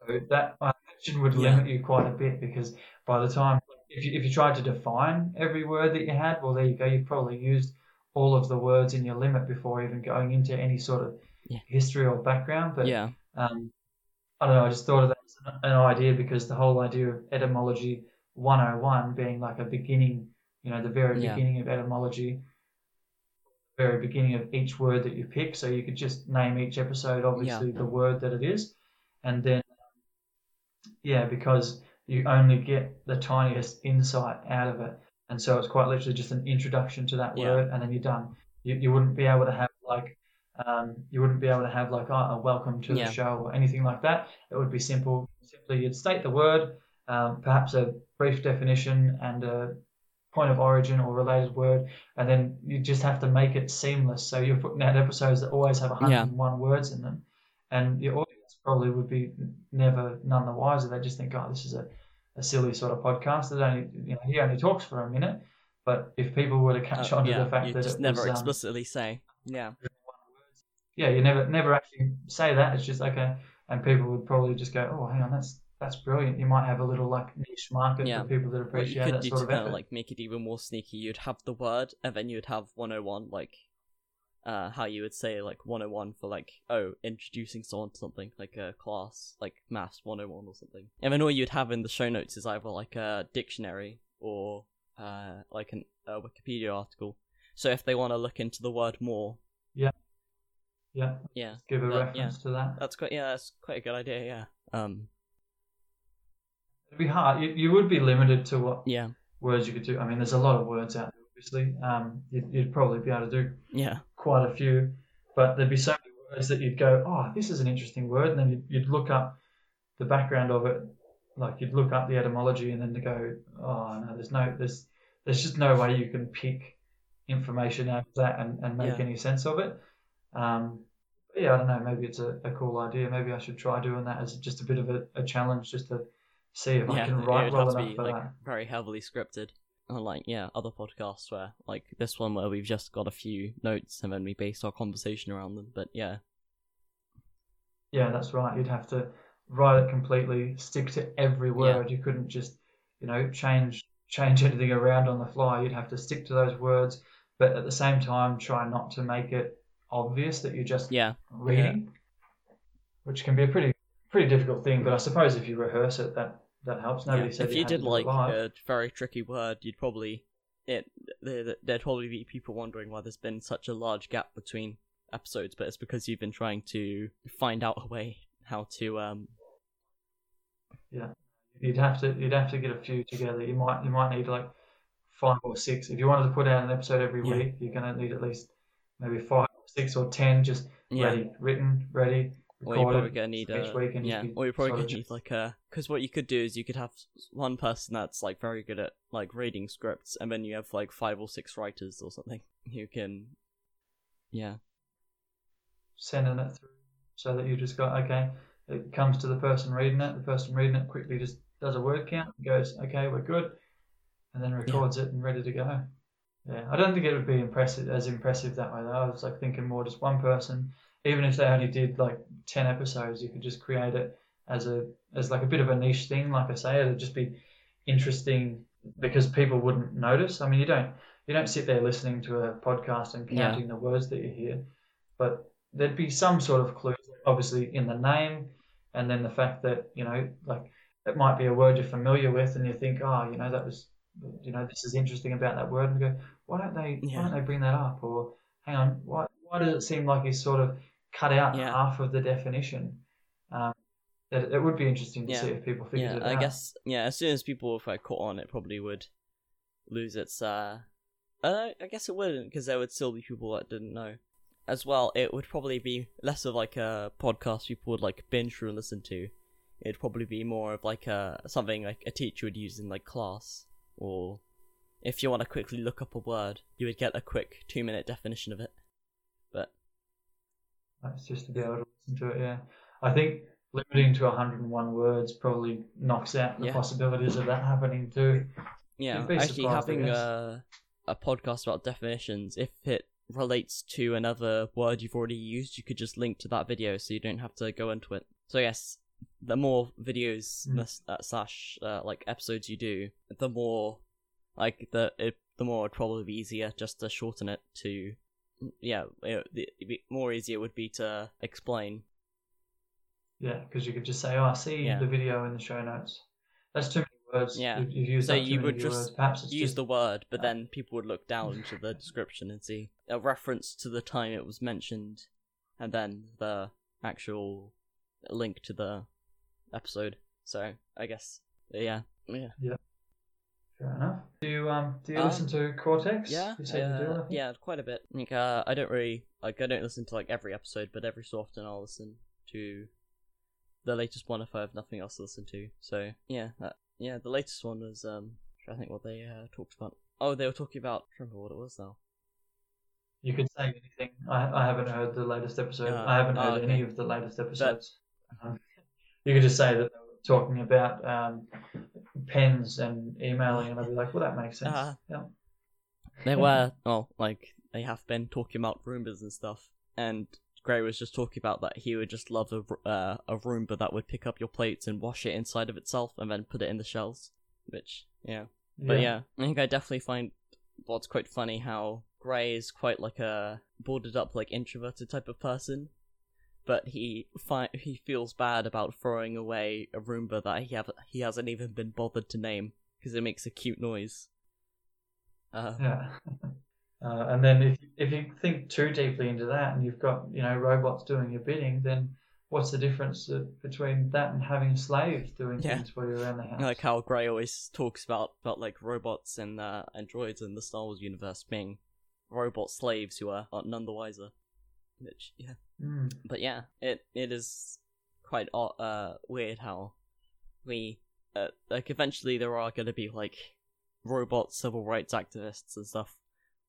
So that I would Yeah. limit you quite a bit because by the time if you, if you tried to define every word that you had, well there you go, you've probably used all of the words in your limit before even going into any sort of Yeah. history or background. But yeah. um, I don't know. I just thought of that as an, an idea because the whole idea of etymology 101 being like a beginning, you know, the very Yeah. beginning of etymology, very beginning of each word that you pick. So you could just name each episode, obviously, the word that it is. And then, yeah, because you only get the tiniest insight out of it. And so it's quite literally just an introduction to that Yeah. word, and then you're done. You, you wouldn't be able to have like, um, you wouldn't be able to have like, oh, a welcome to Yeah. the show or anything like that. It would be simple. Simply, you'd state the word, um, perhaps a brief definition and a point of origin or related word, and then you just have to make it seamless. So you're putting out episodes that always have 101 words in them, and your audience probably would be never none the wiser. They just think, oh, this is a, a silly sort of podcast that only you know he only talks for a minute. But if people were to catch Uh, on to the fact that just it never was, um, explicitly say. Yeah. yeah, you never never actually say that. It's just okay, and people would probably just go, oh, hang on, that's that's brilliant. You might have a little like niche market Yeah. for people that What you appreciate could that do sort to of kind of like make it even more sneaky, you'd have the word, and then you'd have 101, like, uh, how you would say like 101 for like, oh, introducing someone to something like a class, like maths 101 or something. And then all you'd have in the show notes is either like a dictionary or uh, like an, a Wikipedia article. So if they want to look into the word more, yeah, yeah, Yeah. give a yeah. reference to that. that's quite yeah, that's quite a good idea. Yeah. Um. It'd be hard. You, you would be limited to what Yeah. words you could do. I mean, there's a lot of words out there, obviously. Um, you'd, you'd probably be able to do Yeah. Quite a few, but there'd be so many words that you'd go, oh, this is an interesting word, and then you'd, you'd look up the background of it, like you'd look up the etymology, and then to go, oh no, there's no, there's, there's just no way you can pick information out of that and, and make Yeah. any sense of it. Um, yeah, I don't know. Maybe it's a, a cool idea. Maybe I should try doing that as just a bit of a, a challenge, just to see if I can it write well enough be for like that. very heavily scripted. Uh, Unlike yeah, other podcasts where like this one where we've just got a few notes and then we base our conversation around them. But yeah, Yeah, that's right. You'd have to write it completely, stick to every word. You couldn't just, you know, change change anything around on the fly. You'd have to stick to those words, but at the same time, try not to make it obvious that you're just yeah, reading, which can be a pretty pretty difficult thing. But I suppose if you rehearse it, that that helps. Nobody yeah. said If you, you had to did like a very tricky word, you'd probably it there there'd probably be people wondering why there's been such a large gap between episodes, but it's because you've been trying to find out a way how to um Yeah, You'd have to you'd have to get a few together. You might you might need like five or six. If you wanted to put out an episode every Yeah. week, you're gonna need at least maybe five, six, or ten just yeah. ready, written, ready, Or you're probably gonna need a week, and yeah, or you're probably gonna need like a because what you could do is you could have one person that's like very good at like reading scripts, and then you have like five or six writers or something who can, yeah, sending it through so that you just got okay. It comes to the person reading it. The person reading it quickly just does a word count and goes, okay, we're good, and then records it and ready to go. Yeah, I don't think it would be impressive as impressive that way though. I was like thinking more just one person, even if they only did like ten episodes, you could just create it as a as like a bit of a niche thing. Like I say, it'd just be interesting because people wouldn't notice. I mean, you don't you don't sit there listening to a podcast and Yeah. counting the words that you hear, but there'd be some sort of clue, obviously in the name, and then the fact that you know, like it might be a word you're familiar with, and you think, oh, you know, that was, you know, this is interesting about that word, and you go, why don't they, Yeah. why don't they bring that up? Or hang on, why, why does it seem like he's sort of cut out Yeah. half of the definition? Um, it, it would be interesting to Yeah. see if people figured yeah. it I out. guess yeah. As soon as people if I caught on, it probably would lose its. uh uh, I guess it wouldn't because there would still be people that didn't know. As well, it would probably be less of like a podcast people would like binge through and listen to. It'd probably be more of like a something like a teacher would use in like class, or if you want to quickly look up a word, you would get a quick two minute definition of it. But That's just to be able to listen to it. Yeah, I think limiting to 101 words probably knocks out the Yeah. possibilities of that happening too. Yeah, actually having a a podcast about definitions, if it relates to another word you've already used, you could just link to that video, so you don't have to go into it. So yes, the more videos Mm. uh, slash uh, like episodes you do, the more like the it, the more it'd probably be easier just to shorten it to yeah, it, be more easier would be to explain. Yeah, because you could just say, "Oh, I see Yeah. the video in the show notes." That's too many words. Yeah. You've, you've So you would just words. Perhaps it's use just, the word, but then people would look down into the description and see a reference to the time it was mentioned, and then the actual link to the episode. So I guess yeah, yeah, yeah, Fair enough. Do you um do you Um, listen to Cortex? yeah, You said you do, uh, yeah, quite a bit. Like uh, I don't really like I don't listen to like every episode, but every so often I'll listen to the latest one if I have nothing else to listen to. So yeah, that, yeah, the latest one was um I think what they uh, talked about. Oh, they were talking about. I remember what it was now. You could say anything. I I haven't heard the latest episode. Uh, I haven't oh, heard okay. any of the latest episodes. Um, you could just say that they were talking about um, pens and emailing, and I'd be like, well, that makes sense. Uh, yeah. They were well, like they have been talking about Roombas and stuff, and Grey was just talking about that he would just love a, uh, a Roomba that would pick up your plates and wash it inside of itself and then put it in the shells. Which yeah, but yeah, I think I definitely find what's quite funny how Grey is quite like a boarded up like introverted type of person, but he fi- he feels bad about throwing away a Roomba that he have he hasn't even been bothered to name because it makes a cute noise. Uh, Yeah. Uh, and then if if you think too deeply into that, and you've got you know robots doing your bidding, then what's the difference uh, between that and having slaves doing Yeah. things for you around the house? like how Grey always talks about about like robots and uh, androids in the Star Wars universe being robot slaves who are, are none the wiser. Which yeah, Mm. but yeah, it it is quite uh weird how we uh, like eventually there are going to be like robot civil rights activists and stuff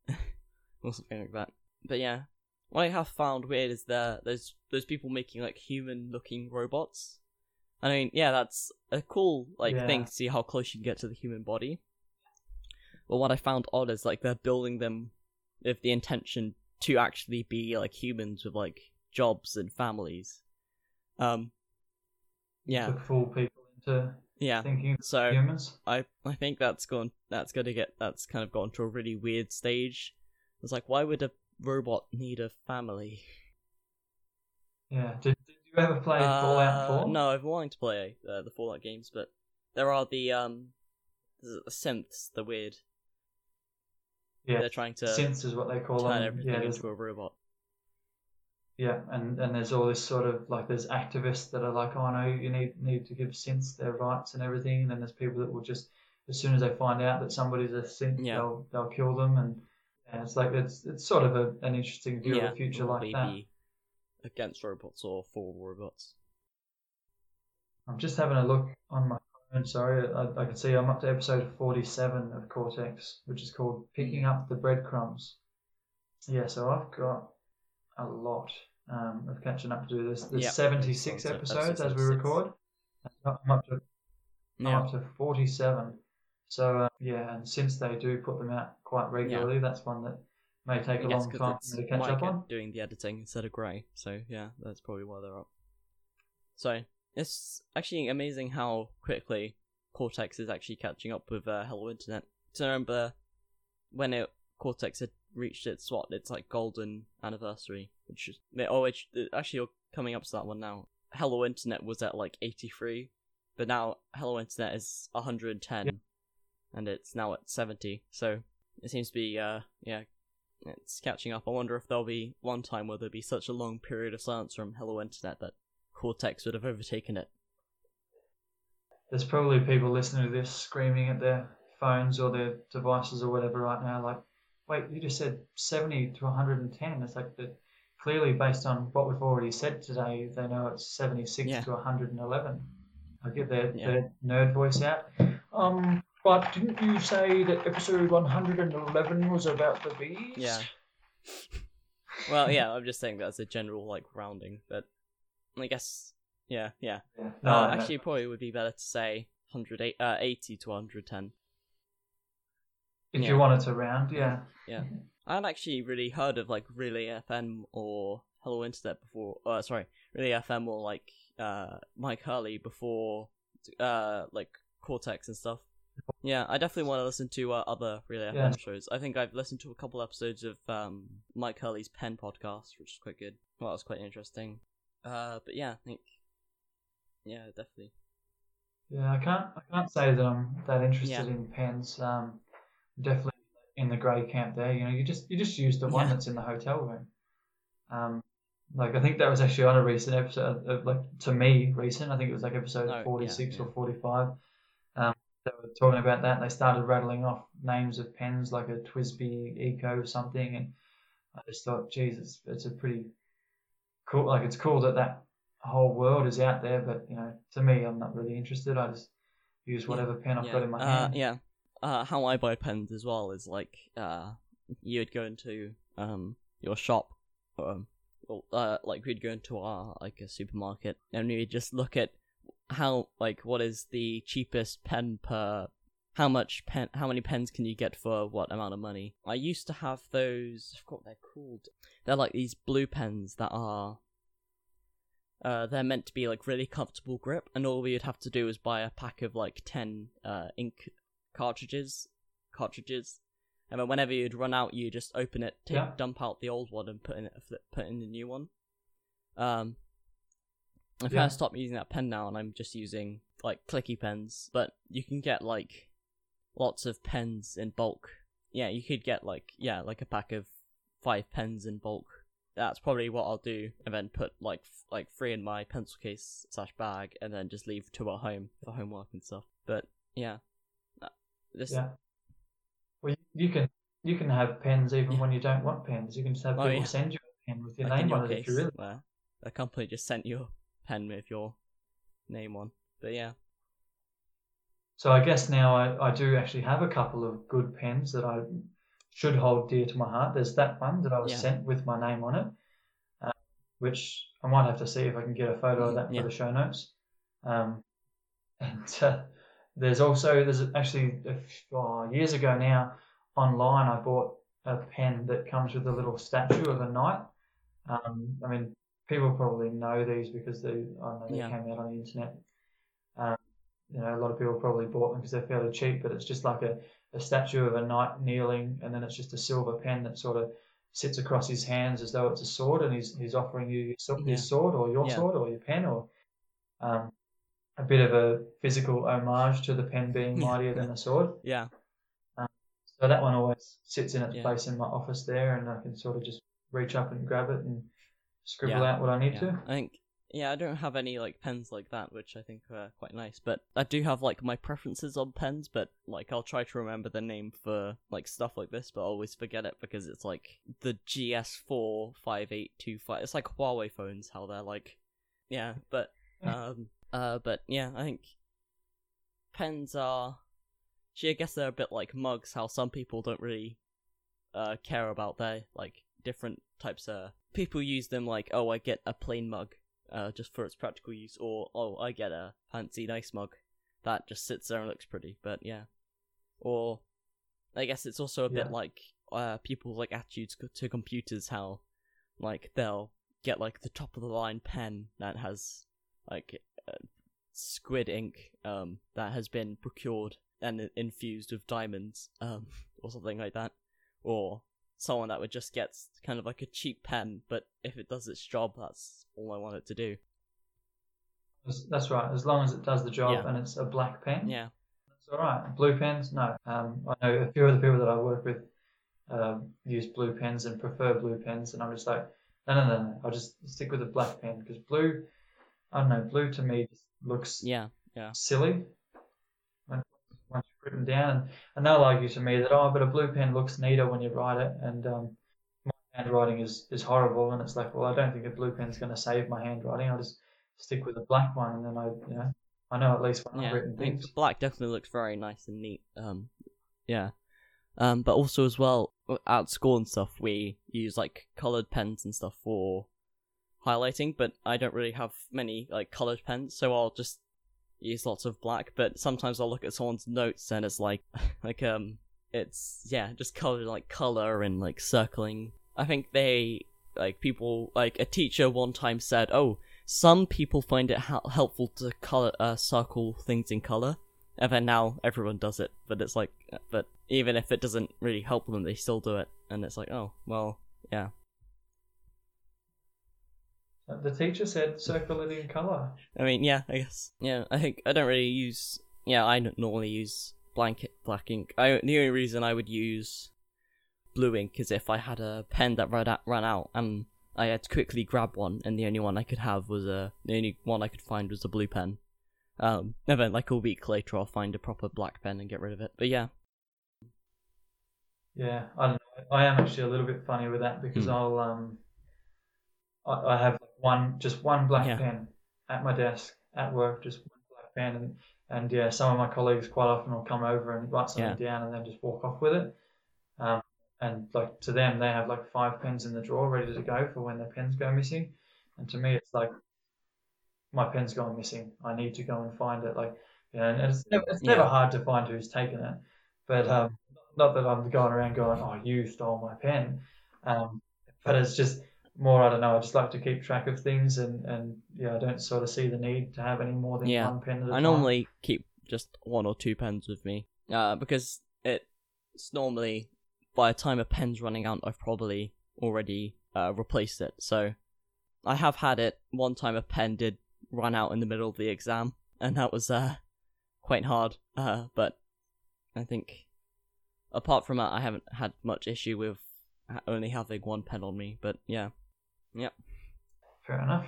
or something like that. But yeah, what I have found weird is that there's those people making like human looking robots. I mean, yeah, that's a cool like Yeah. thing to see how close you can get to the human body. But what I found odd is like they're building them with the intention to actually be like humans with like jobs and families. Um yeah, To fool people into yeah. thinking So humans. I I think that's gone that's gonna get that's kind of gone to a really weird stage. It's like why would a robot need a family? Yeah. Did, did you ever play Fallout Uh, 4? No, I've been wanting to play uh, the Fallout games, but there are the um the synths, the weird. Yeah. They're trying to Synths is what they call turn them. everything Yeah, into a robot. yeah, and, and there's all this sort of like there's activists that are like, oh no, you need need to give synths their rights and everything, and then there's people that will just as soon as they find out that somebody's a synth, Yeah. they'll they'll kill them, and yeah, it's like it's it's sort of a, an interesting view yeah, of the future like that. against robots or for robots? I'm just having a look on my phone. Sorry, I, I can see I'm up to episode 47 of Cortex, which is called "Picking Up the Breadcrumbs." Yeah, so I've got a lot um, of catching up to do. There's, there's Yep. 76 So- so episodes as we record. I'm up to I'm Yeah, up to 47. So uh, yeah, and since they do put them out quite regularly, that's one that may take a long time it's for me to catch Mike up on. doing the editing instead of Grey. So yeah, that's probably why they're up. So it's actually amazing how quickly Cortex is actually catching up with uh, Hello Internet. So I remember when it Cortex had reached its what its like golden anniversary, which is oh, which actually you're coming up to that one now. Hello Internet was at like 83, but now Hello Internet is 110, Yeah. and it's now at 70. So it seems to be uh yeah it's catching up. I wonder if there'll be one time where there'll be such a long period of silence from Hello Internet that Cortex would have overtaken it. There's probably people listening to this screaming at their phones or their devices or whatever right now, like, wait, you just said 70 to 110. It's like that. Clearly, based on what we've already said today, they know it's 76 Yeah. to 111. I'll get their, Yeah. their nerd voice out. Um, but didn't you say that episode 111 was about the bees? Yeah. Well, yeah, I'm just saying that's a general like rounding, but I guess yeah, yeah. No, uh, no. actually, probably would be better to say 108, uh, 80 to 110. if yeah. you wanted to round, yeah. Yeah. I hadn't actually really heard of like Relay FM or Hello Internet before. Uh, sorry, Relay FM or like uh Mike Hurley before uh like Cortex and stuff. Yeah, I definitely want to listen to uh, other Relay Yeah. FM shows. I think I've listened to a couple episodes of um Mike Hurley's Pen podcast, which is quite good. Well, that was quite interesting. Uh, but yeah, I think yeah, definitely. Yeah, I can't I can't say that I'm that interested Yeah. in pens. Um, definitely in the grey camp there. You know, you just you just use the one Yeah. that's in the hotel room. Um, like I think that was actually on a recent episode, of, like to me recent. I think it was like episode Oh, yeah, 46 yeah. or 45. Um, they were talking about that. They started rattling off names of pens like a TWSBI Eco or something, and I just thought, geez, it's it's a pretty cool. Like it's cool that that whole world is out there, but you know, to me, I'm not really interested. I just use Yeah, whatever pen I've yeah. got in my uh, hand. Yeah. Uh, how I buy pens as well is like uh, you would go into um your shop, um, or, uh, like we'd go into our like a supermarket and we'd just look at how like what is the cheapest pen per how much pen how many pens can you get for what amount of money i used to have those i forgot what they're called they're like these blue pens that are uh, they're meant to be like really comfortable grip, and all we'd have to do is buy a pack of like ten uh, ink cartridges, cartridges, and then whenever you'd run out, you just open it, take, Yeah. dump out the old one, and put in a flip, put in the new one. Um, I've Yeah. kind of stopped using that pen now, and I'm just using like clicky pens. But you can get like lots of pens in bulk. Yeah, you could get like yeah, like a pack of five pens in bulk. That's probably what I'll do, and then put like f- like three in my pencil case slash bag, and then just leave two at home for homework and stuff. But yeah, Uh, this Yeah. Well, you, you can you can have pens even Yeah. when you don't want pens. You can just have Oh, people yeah. send you a pen with your like name your on it if you really. where a company just sent you a pen with your name on. But yeah, So I guess now I, I do actually have a couple of good pens that I should hold dear to my heart. There's that one that I was Yeah. sent with my name on it, uh, which I might have to see if I can get a photo of that for the show notes. Um, and uh, there's also there's actually a f- oh, years ago now online I bought a pen that comes with a little statue of a knight. Um, I mean, people probably know these because they I know they Yeah. came out on the internet. Um, you know, a lot of people probably bought them because they're fairly cheap, but it's just like a, a statue of a knight kneeling, and then it's just a silver pen that sort of sits across his hands as though it's a sword, and he's he's offering you his, his Yeah. sword or your Yeah. sword or your pen or um, a bit of a physical homage to the pen being mightier than the sword. yeah, So that one always sits in its Yeah. place in my office there, and I can sort of just reach up and grab it and scribble out what I need yeah. to. I think yeah, I don't have any like pens like that, which I think are quite nice. But I do have like my preferences on pens, but like I'll try to remember the name for like stuff like this, but I always forget it because it's like the GS4 5825. It's like Huawei phones, how they're like, yeah, but um, uh, but yeah, I think pens are. Gee, I guess they're a bit like mugs. How some people don't really uh care about their like different types of people use them like oh I get a plain mug uh just for its practical use or oh I get a fancy nice mug that just sits there and looks pretty but yeah. Or I guess it's also a bit like uh people's like attitudes to computers how like they'll get like the top of the line pen that has like uh, squid ink um that has been procured and infused with diamonds um or something like that. Or someone that would just get kind of like a cheap pen but if it does its job that's all i want it to do That's- That's right. As long as it does the job Yeah. and it's a black pen, yeah It's all right. Blue pens, no. Um, I know a few of the people that I work with um, use blue pens and prefer blue pens, and I'm just like, no, no, no, no. I'll just stick with a black pen because blue, I don't know, blue to me just looks yeah yeah, silly once you've written down, and they'll argue to me that oh, but a blue pen looks neater when you write it, and um, my handwriting is is horrible, and it's like, well, I don't think a blue pen's going to save my handwriting. I'll just stick with a black one, and then I, you know, I know at least when yeah I've written I things. black definitely looks very nice and neat um yeah. Um but also as well at school and stuff we use like colored pens and stuff for highlighting but i don't really have many like colored pens so i'll just use lots of black but sometimes i'll look at someone's notes and it's like like um it's yeah just colored like color and like circling. I think they like people like a teacher one time said oh some people find it hel- helpful to color uh, circle things in color. And then now everyone does it but it's like uh, but even if it doesn't really help them they still do it. And it's like oh well yeah The teacher said circle it in color. I mean, yeah, I guess. Yeah, I think I don't really use. Yeah, I don't normally use blanket black ink. I the only reason I would use blue ink is if I had a pen that ran out, ran out and I had to quickly grab one, and the only one I could have was a the only one I could find was a blue pen. Um, and then like a week later, I'll find a proper black pen and get rid of it. But yeah, Yeah, I don't know. I am actually a little bit funny with that because Hmm. I'll um, I, I have one just one black Yeah. pen at my desk at work, just one black pen, and and yeah, some of my colleagues quite often will come over and write something down and then just walk off with it. Um, and like to them, they have like five pens in the drawer ready to go for when their pens go missing, and to me, it's like my pen's gone missing. I need to go and find it. Like, you know, and it's never, it's never Yeah. hard to find who's taken it, but um, not that I'm going around going, oh, you stole my pen. Um, but it's just more, I don't know, I just like to keep track of things and, and yeah, I don't sort of see the need to have any more than Yeah. one pen at a I time. normally keep just one or two pens with me, uh, because it's normally by the time a pen's running out, I've probably already uh, replaced it. So I have had it one time a pen did run out in the middle of the exam, and that was uh, quite hard. Uh, but I think apart from that, I haven't had much issue with only having one pen on me. But yeah, Fair enough.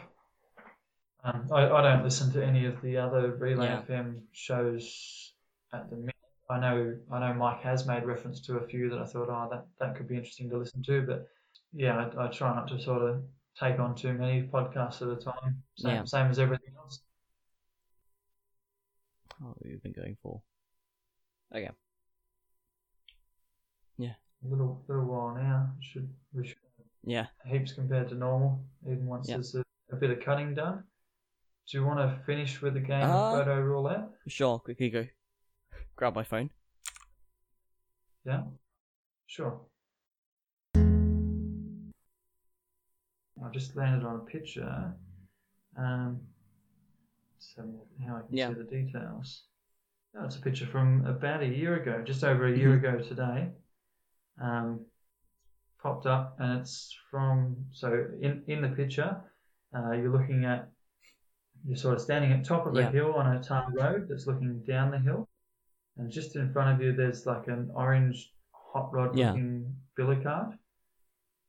Um, I, I don't listen to any of the other Relay Yeah. FM shows at the minute. I know I know Mike has made reference to a few that I thought, oh, that, that could be interesting to listen to, but yeah, I, I try not to sort of take on too many podcasts at a time. Same, Yeah. same as everything else. what have we been going for? Okay. Yeah. A little little while now. Should we should Yeah. heaps compared to normal, even once Yeah. there's a, a bit of cutting done. Do you want to finish with the game Uh, photo roulette? Sure. Quickly go. Grab my phone. Yeah, sure. I just landed on a picture. Um, so how I can Yeah. see the details. Oh, it's a picture from about a year ago, just over a year Mhm. ago today. Um, popped up, and it's from so in in the picture, uh, you're looking at you're sort of standing at top of Yeah. a hill on a tar road that's looking down the hill, and just in front of you there's like an orange hot rod Yeah. looking billy cart,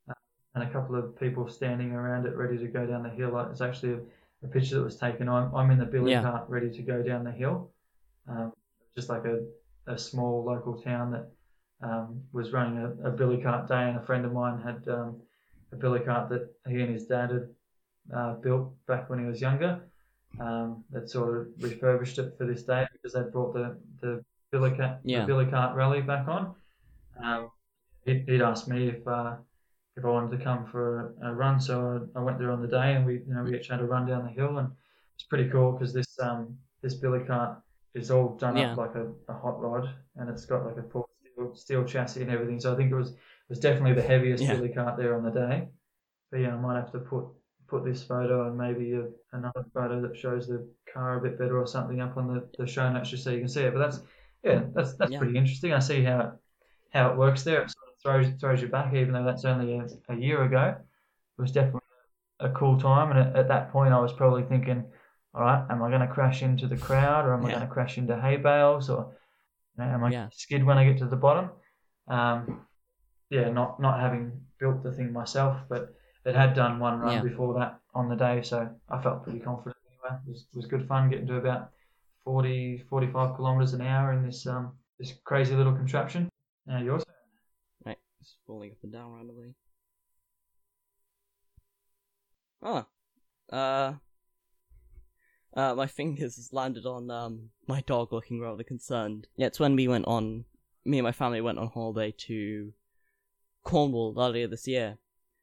uh, and a couple of people standing around it ready to go down the hill. It's actually a, a picture that was taken. I'm I'm in the billy Yeah. cart ready to go down the hill, um, just like a a small local town that um, was running a, a billy cart day, and a friend of mine had um, a billy cart that he and his dad had uh, built back when he was younger. Um, they'd sort of refurbished it for this day because they'd brought the the billy cart Yeah. the billy cart rally back on. Um, he'd, he'd asked me if uh, if I wanted to come for a, a run, so I, I went there on the day, and we you know we each had a run down the hill, and it's pretty cool because this um this billy cart is all done Yeah. up like a, a hot rod, and it's got like a full steel, chassis and everything. So I think it was it was definitely the heaviest Yeah. billy cart there on the day. But yeah, I might have to put put this photo and maybe a, another photo that shows the car a bit better or something up on the, the show notes just so you can see it. But that's yeah, that's that's Yeah. pretty interesting. I see how it how it works there. It sort of throws throws you back, even though that's only a, a year ago. It was definitely a cool time, and at, at that point, I was probably thinking, all right, am I going to crash into the crowd, or am I going to crash into hay bales, or am I Yeah. skid when I get to the bottom? Um, yeah, not not having built the thing myself, but it had done one run Yeah. before that on the day, so I felt pretty confident anyway. It was, it was good fun getting to about 40, 45 kilometers an hour in this um this crazy little contraption. Now yours. Right, it's falling up and down randomly. Ah, uh, uh, my fingers landed on um my dog, looking rather concerned. Yeah, it's when we went on. Me and my family went on holiday to Cornwall earlier this year,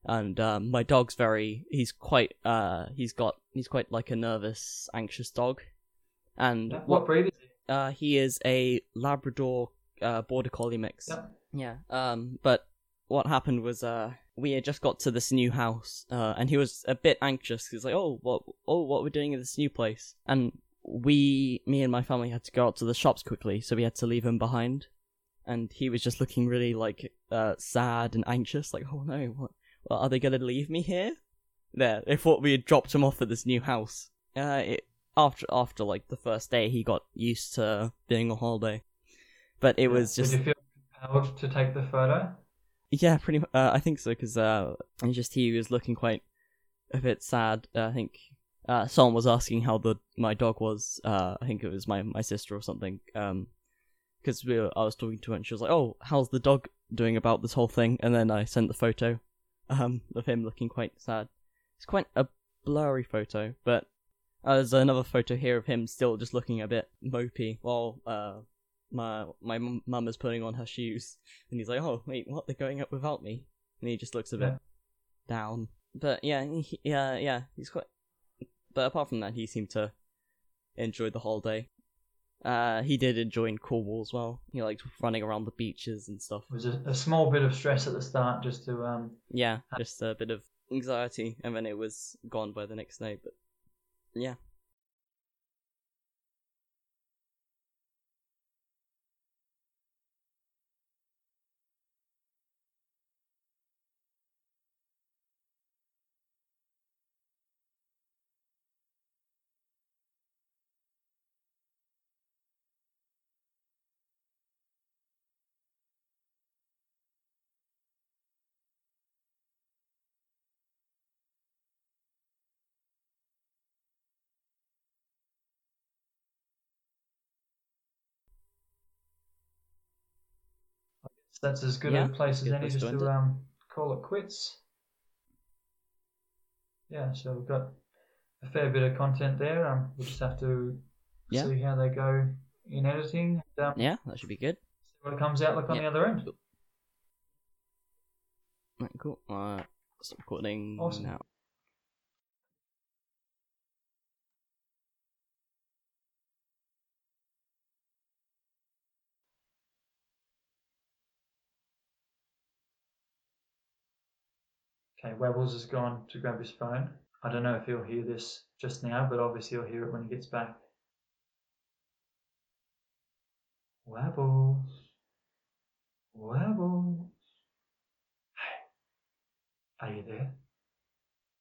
and um, my dog's very. He's quite. Uh, he's got. He's quite like a nervous, anxious dog, and What, what breed is it? uh, he is a Labrador uh, Border Collie mix. Yep. Yeah. Um. But what happened was, uh, we had just got to this new house, uh, and he was a bit anxious. He was like, "Oh, what? Oh, what we're doing in this new place?" And we, me and my family, had to go out to the shops quickly, so we had to leave him behind. And he was just looking really like uh sad and anxious, like, "Oh no, what? what are they gonna leave me here?" there. They thought we had dropped him off at this new house. Uh, it, after after like the first day, he got used to being on holiday, but it was just Did you feel compelled to take the photo? Yeah, pretty. Uh, I think so because uh, just he was looking quite a bit sad. Uh, I think uh, someone was asking how the my dog was. Uh, I think it was my my sister or something. Um, because we were, I was talking to her and she was like, "Oh, how's the dog doing about this whole thing?" And then I sent the photo, um, of him looking quite sad. It's quite a blurry photo, but uh, there's another photo here of him still just looking a bit mopey while uh my my mum is putting on her shoes, and he's like, "Oh wait, what? They're going up without me?" And he just looks a bit Yeah. down. But yeah, he, yeah, yeah, he's quite. But apart from that, he seemed to enjoy the holiday. Uh, he did enjoy Cornwall as well. He liked running around the beaches and stuff. It was a, a small bit of stress at the start just to um Yeah, just a bit of anxiety, and then it was gone by the next day. But yeah, that's as good Yeah, a place as any place just to to um call it quits. Yeah, so we've got a fair bit of content there. Um, we'll just have to Yeah. see how they go in editing. And, um, yeah, that should be good. See what it comes out like on Yeah. the other end. Right, cool. Uh, stop recording Awesome. now. Okay, Webbles has gone to grab his phone. I don't know if he'll hear this just now, but obviously he'll hear it when he gets back. Webbles. Webbles. Hey, are you there?